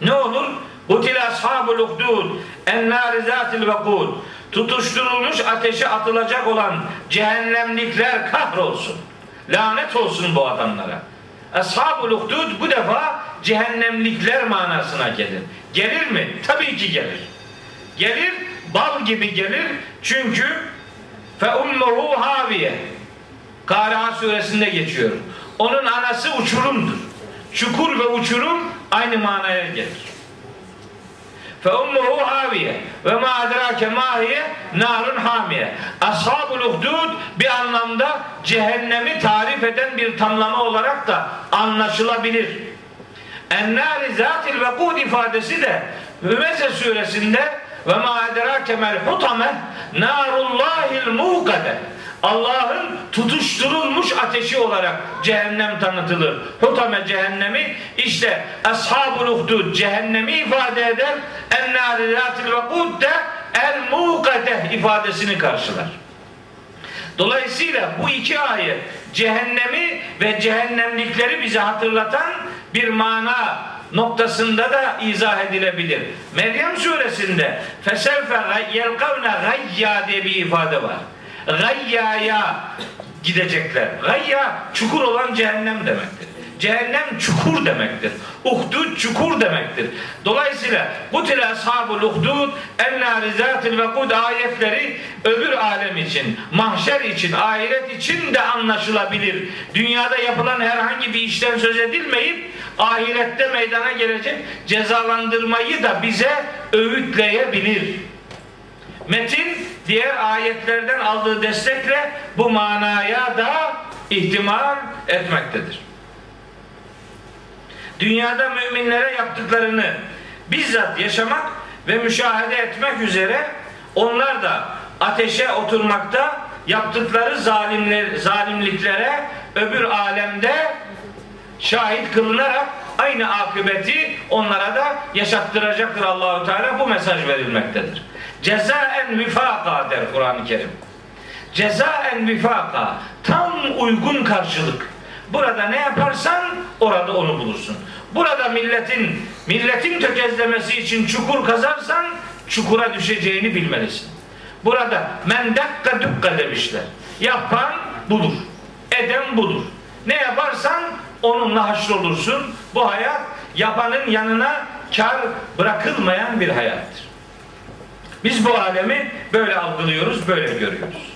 Speaker 1: Ne olur? Kutil ashabul uhdud ennâri zâtil vekud tutuşturulmuş ateşe atılacak olan cehennemlikler kahrolsun. Lanet olsun bu adamlara. Ashab-ı bu defa cehennemlikler manasına gelir. Gelir mi? Tabii ki gelir. Gelir, bal gibi gelir. Çünkü fe ummuhu haviye. Kariha suresinde geçiyor. Onun anası uçurumdur. Çukur ve uçurum aynı manaya gelir. Fe ummuhu haviye ve ma adrake mahiye narun hamiye. Ashabul uhdud bir anlamda cehennemi tarif eden bir tamlama olarak da anlaşılabilir. Ennâri zatil vekud ifadesi de Hümeze suresinde ve ma adrake mel hutame narullahil muqade Allah'ın tutuşturulmuş ateşi olarak cehennem tanıtılır. Hutame cehennemi işte ashabul uhdud cehennemi ifade eder. Ennârilatil vekud de el muqadeh ifadesini karşılar. Dolayısıyla bu iki ayet cehennemi ve cehennemlikleri bize hatırlatan bir mana noktasında da izah edilebilir. Meryem suresinde feselfe yelkavne gayya diye bir ifade var gayyaya gidecekler. Gayya çukur olan cehennem demektir. Cehennem çukur demektir. Uhdud çukur demektir. Dolayısıyla bu tile ashabul uhdud enna rizatil vekud ayetleri öbür alem için, mahşer için, ahiret için de anlaşılabilir. Dünyada yapılan herhangi bir işten söz edilmeyip ahirette meydana gelecek cezalandırmayı da bize öğütleyebilir. Metin diğer ayetlerden aldığı destekle bu manaya da ihtimal etmektedir. Dünyada müminlere yaptıklarını bizzat yaşamak ve müşahede etmek üzere onlar da ateşe oturmakta yaptıkları zalimler, zalimliklere öbür alemde şahit kılınarak aynı akıbeti onlara da yaşattıracaktır Allahu Teala bu mesaj verilmektedir. Cezaen vifaka der Kur'an-ı Kerim. Cezaen vifaka tam uygun karşılık. Burada ne yaparsan orada onu bulursun. Burada milletin milletin tökezlemesi için çukur kazarsan çukura düşeceğini bilmelisin. Burada men dakka dukka demişler. Yapan budur. Eden budur. Ne yaparsan onunla haşrolursun. Bu hayat yapanın yanına kar bırakılmayan bir hayattır. Biz bu alemi böyle algılıyoruz, böyle görüyoruz.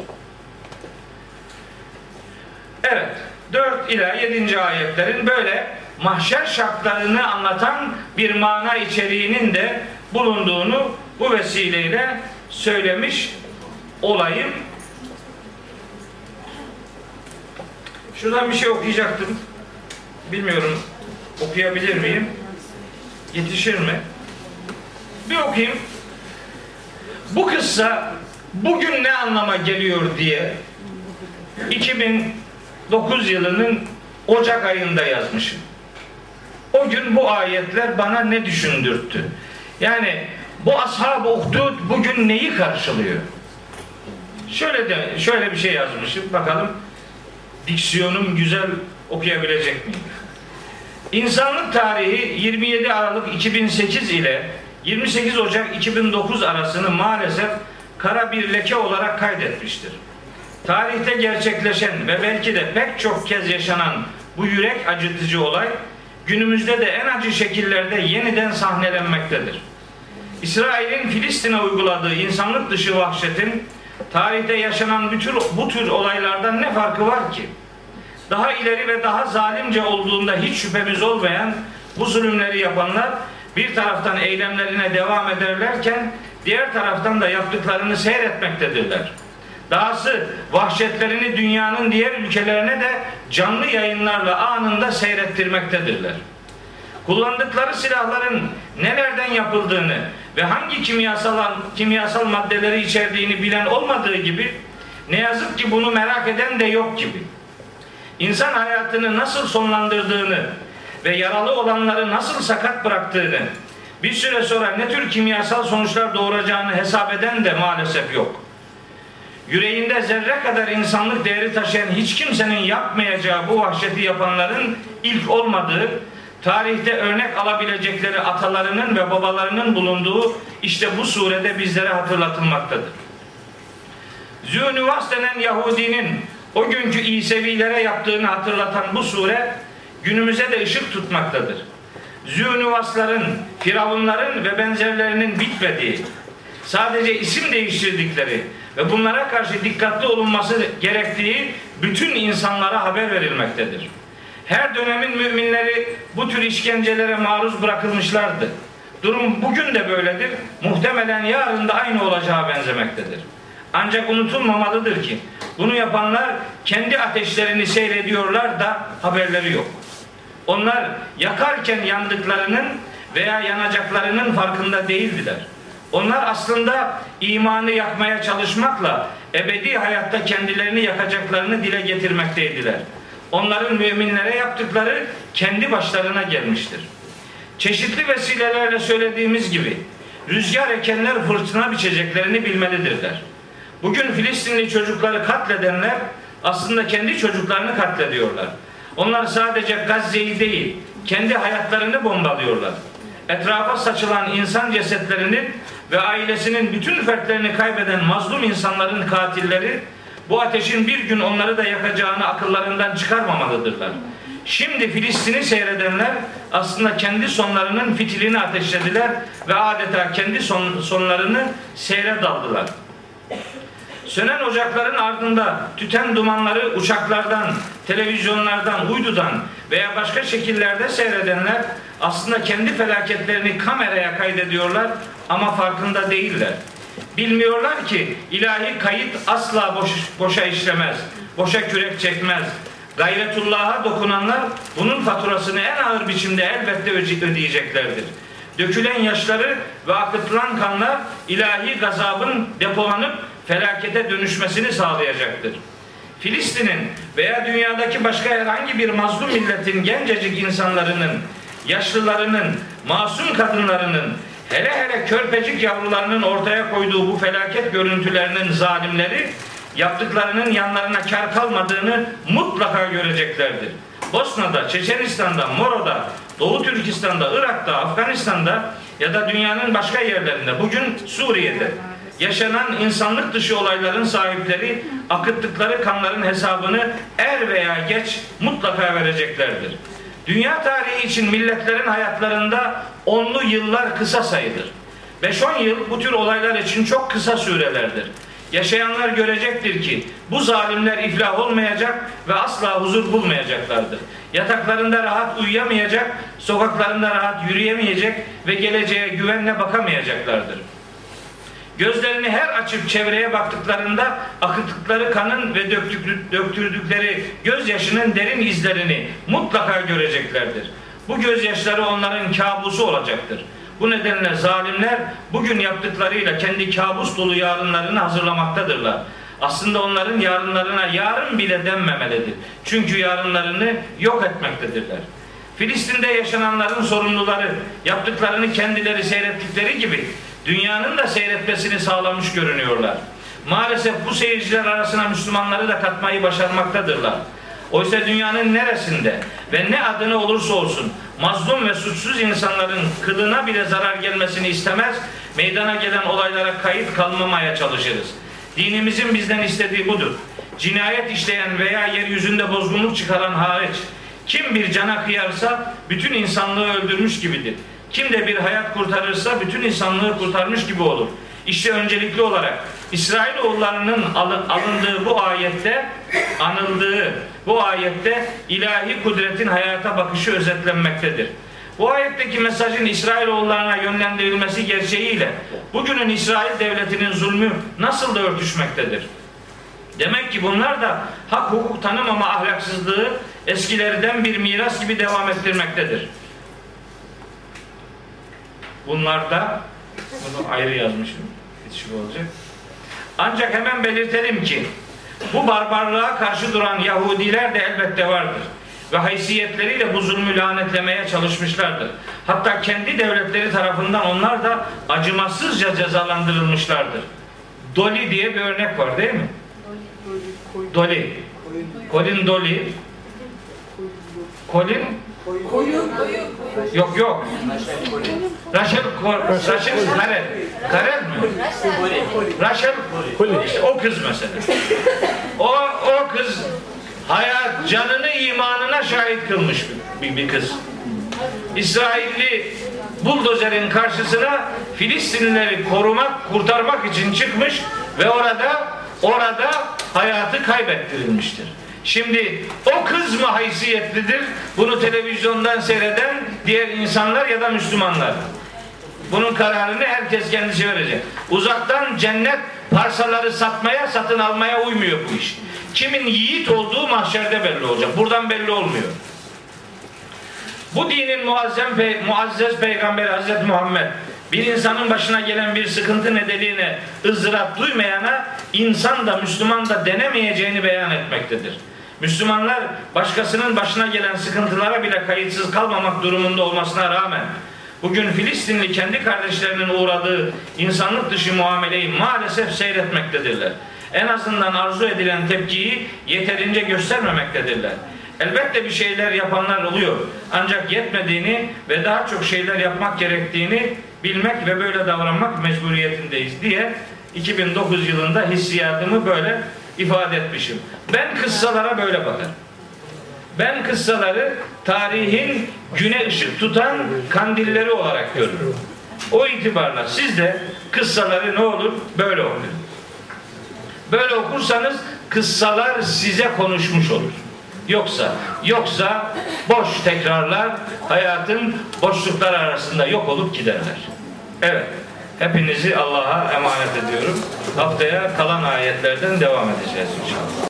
Speaker 1: Evet, 4 ila 7. ayetlerin böyle mahşer şartlarını anlatan bir mana içeriğinin de bulunduğunu bu vesileyle söylemiş olayım. Şuradan bir şey okuyacaktım. Bilmiyorum okuyabilir miyim? Yetişir mi? Bir okuyayım. Bu kıssa bugün ne anlama geliyor diye 2009 yılının Ocak ayında yazmışım. O gün bu ayetler bana ne düşündürttü? Yani bu ashab-ı uhdud bugün neyi karşılıyor? Şöyle de şöyle bir şey yazmışım. Bakalım diksiyonum güzel okuyabilecek miyim? İnsanlık tarihi 27 Aralık 2008 ile 28 Ocak 2009 arasını maalesef kara bir leke olarak kaydetmiştir. Tarihte gerçekleşen ve belki de pek çok kez yaşanan bu yürek acıtıcı olay günümüzde de en acı şekillerde yeniden sahnelenmektedir. İsrail'in Filistin'e uyguladığı insanlık dışı vahşetin tarihte yaşanan bütün bu tür olaylardan ne farkı var ki? Daha ileri ve daha zalimce olduğunda hiç şüphemiz olmayan bu zulümleri yapanlar bir taraftan eylemlerine devam ederlerken diğer taraftan da yaptıklarını seyretmektedirler. Dahası vahşetlerini dünyanın diğer ülkelerine de canlı yayınlarla anında seyrettirmektedirler. Kullandıkları silahların nelerden yapıldığını ve hangi kimyasal kimyasal maddeleri içerdiğini bilen olmadığı gibi ne yazık ki bunu merak eden de yok gibi. İnsan hayatını nasıl sonlandırdığını ve yaralı olanları nasıl sakat bıraktığını, bir süre sonra ne tür kimyasal sonuçlar doğuracağını hesap eden de maalesef yok. Yüreğinde zerre kadar insanlık değeri taşıyan hiç kimsenin yapmayacağı bu vahşeti yapanların ilk olmadığı, tarihte örnek alabilecekleri atalarının ve babalarının bulunduğu işte bu surede bizlere hatırlatılmaktadır. Zünüvas denen Yahudinin o günkü İsevilere yaptığını hatırlatan bu sure günümüze de ışık tutmaktadır. Zünüvasların, firavunların ve benzerlerinin bitmediği, sadece isim değiştirdikleri ve bunlara karşı dikkatli olunması gerektiği bütün insanlara haber verilmektedir. Her dönemin müminleri bu tür işkencelere maruz bırakılmışlardı. Durum bugün de böyledir. Muhtemelen yarın da aynı olacağı benzemektedir. Ancak unutulmamalıdır ki bunu yapanlar kendi ateşlerini seyrediyorlar da haberleri yok. Onlar yakarken yandıklarının veya yanacaklarının farkında değildiler. Onlar aslında imanı yakmaya çalışmakla ebedi hayatta kendilerini yakacaklarını dile getirmekteydiler. Onların müminlere yaptıkları kendi başlarına gelmiştir. Çeşitli vesilelerle söylediğimiz gibi rüzgar ekenler fırtına biçeceklerini bilmelidirler. Bugün Filistinli çocukları katledenler aslında kendi çocuklarını katlediyorlar. Onlar sadece Gazze'yi değil, kendi hayatlarını bombalıyorlar. Etrafa saçılan insan cesetlerinin ve ailesinin bütün fertlerini kaybeden mazlum insanların katilleri bu ateşin bir gün onları da yakacağını akıllarından çıkarmamalıdırlar. Şimdi Filistin'i seyredenler aslında kendi sonlarının fitilini ateşlediler ve adeta kendi son, sonlarını seyre daldılar. Sönen ocakların ardında tüten dumanları uçaklardan, televizyonlardan, uydudan veya başka şekillerde seyredenler aslında kendi felaketlerini kameraya kaydediyorlar ama farkında değiller. Bilmiyorlar ki ilahi kayıt asla boş, boşa işlemez, boşa kürek çekmez. Gayretullah'a dokunanlar bunun faturasını en ağır biçimde elbette ödeyeceklerdir. Dökülen yaşları ve akıtılan kanlar ilahi gazabın depolanıp felakete dönüşmesini sağlayacaktır. Filistin'in veya dünyadaki başka herhangi bir mazlum milletin gencecik insanlarının, yaşlılarının, masum kadınlarının, hele hele körpecik yavrularının ortaya koyduğu bu felaket görüntülerinin zalimleri yaptıklarının yanlarına kar kalmadığını mutlaka göreceklerdir. Bosna'da, Çeçenistan'da, Moro'da, Doğu Türkistan'da, Irak'ta, Afganistan'da ya da dünyanın başka yerlerinde, bugün Suriye'de yaşanan insanlık dışı olayların sahipleri akıttıkları kanların hesabını er veya geç mutlaka vereceklerdir. Dünya tarihi için milletlerin hayatlarında onlu yıllar kısa sayıdır. 5-10 yıl bu tür olaylar için çok kısa sürelerdir. Yaşayanlar görecektir ki bu zalimler iflah olmayacak ve asla huzur bulmayacaklardır. Yataklarında rahat uyuyamayacak, sokaklarında rahat yürüyemeyecek ve geleceğe güvenle bakamayacaklardır. Gözlerini her açıp çevreye baktıklarında akıttıkları kanın ve döktürdükleri gözyaşının derin izlerini mutlaka göreceklerdir. Bu gözyaşları onların kabusu olacaktır. Bu nedenle zalimler bugün yaptıklarıyla kendi kabus dolu yarınlarını hazırlamaktadırlar. Aslında onların yarınlarına yarın bile denmemelidir. Çünkü yarınlarını yok etmektedirler. Filistin'de yaşananların sorumluları yaptıklarını kendileri seyrettikleri gibi dünyanın da seyretmesini sağlamış görünüyorlar. Maalesef bu seyirciler arasına Müslümanları da katmayı başarmaktadırlar. Oysa dünyanın neresinde ve ne adını olursa olsun mazlum ve suçsuz insanların kılına bile zarar gelmesini istemez, meydana gelen olaylara kayıt kalmamaya çalışırız. Dinimizin bizden istediği budur. Cinayet işleyen veya yeryüzünde bozgunluk çıkaran hariç kim bir cana kıyarsa bütün insanlığı öldürmüş gibidir. Kim de bir hayat kurtarırsa bütün insanlığı kurtarmış gibi olur. İşte öncelikli olarak İsrailoğullarının alındığı bu ayette anıldığı bu ayette ilahi kudretin hayata bakışı özetlenmektedir. Bu ayetteki mesajın İsrailoğullarına yönlendirilmesi gerçeğiyle bugünün İsrail devletinin zulmü nasıl da örtüşmektedir? Demek ki bunlar da hak hukuk tanımama ahlaksızlığı eskilerden bir miras gibi devam ettirmektedir. Bunlar da bunu ayrı yazmışım. Yetişik olacak. Ancak hemen belirtelim ki bu barbarlığa karşı duran Yahudiler de elbette vardır. Ve haysiyetleriyle bu zulmü lanetlemeye çalışmışlardır. Hatta kendi devletleri tarafından onlar da acımasızca cezalandırılmışlardır. Doli diye bir örnek var değil mi? Doli. Colin Doli. Colin
Speaker 3: Koyu.
Speaker 1: Yok yok. Rachel Rachel Karel. Karel mi? Rachel işte o kız mesela. O o kız hayat canını imanına şahit kılmış bir, bir kız. İsrailli buldozerin karşısına Filistinlileri korumak, kurtarmak için çıkmış ve orada orada hayatı kaybettirilmiştir. Şimdi o kız mı haysiyetlidir? Bunu televizyondan seyreden diğer insanlar ya da Müslümanlar. Bunun kararını herkes kendisi verecek. Uzaktan cennet parçaları satmaya, satın almaya uymuyor bu iş. Kimin yiğit olduğu mahşerde belli olacak. Buradan belli olmuyor. Bu dinin muazzem pe muazzez peygamberi Hazreti Muhammed bir insanın başına gelen bir sıkıntı nedeniyle ızdırap duymayana insan da Müslüman da denemeyeceğini beyan etmektedir. Müslümanlar başkasının başına gelen sıkıntılara bile kayıtsız kalmamak durumunda olmasına rağmen bugün Filistinli kendi kardeşlerinin uğradığı insanlık dışı muameleyi maalesef seyretmektedirler. En azından arzu edilen tepkiyi yeterince göstermemektedirler. Elbette bir şeyler yapanlar oluyor. Ancak yetmediğini ve daha çok şeyler yapmak gerektiğini bilmek ve böyle davranmak mecburiyetindeyiz diye 2009 yılında hissiyatımı böyle ifade etmişim. Ben kıssalara böyle bakarım. Ben kıssaları tarihin güne ışık tutan kandilleri olarak görürüm. O itibarla siz de kıssaları ne olur böyle okuyun. Böyle okursanız kıssalar size konuşmuş olur. Yoksa yoksa boş tekrarlar hayatın boşluklar arasında yok olup giderler. Evet. Hepinizi Allah'a emanet ediyorum. Haftaya kalan ayetlerden devam edeceğiz inşallah.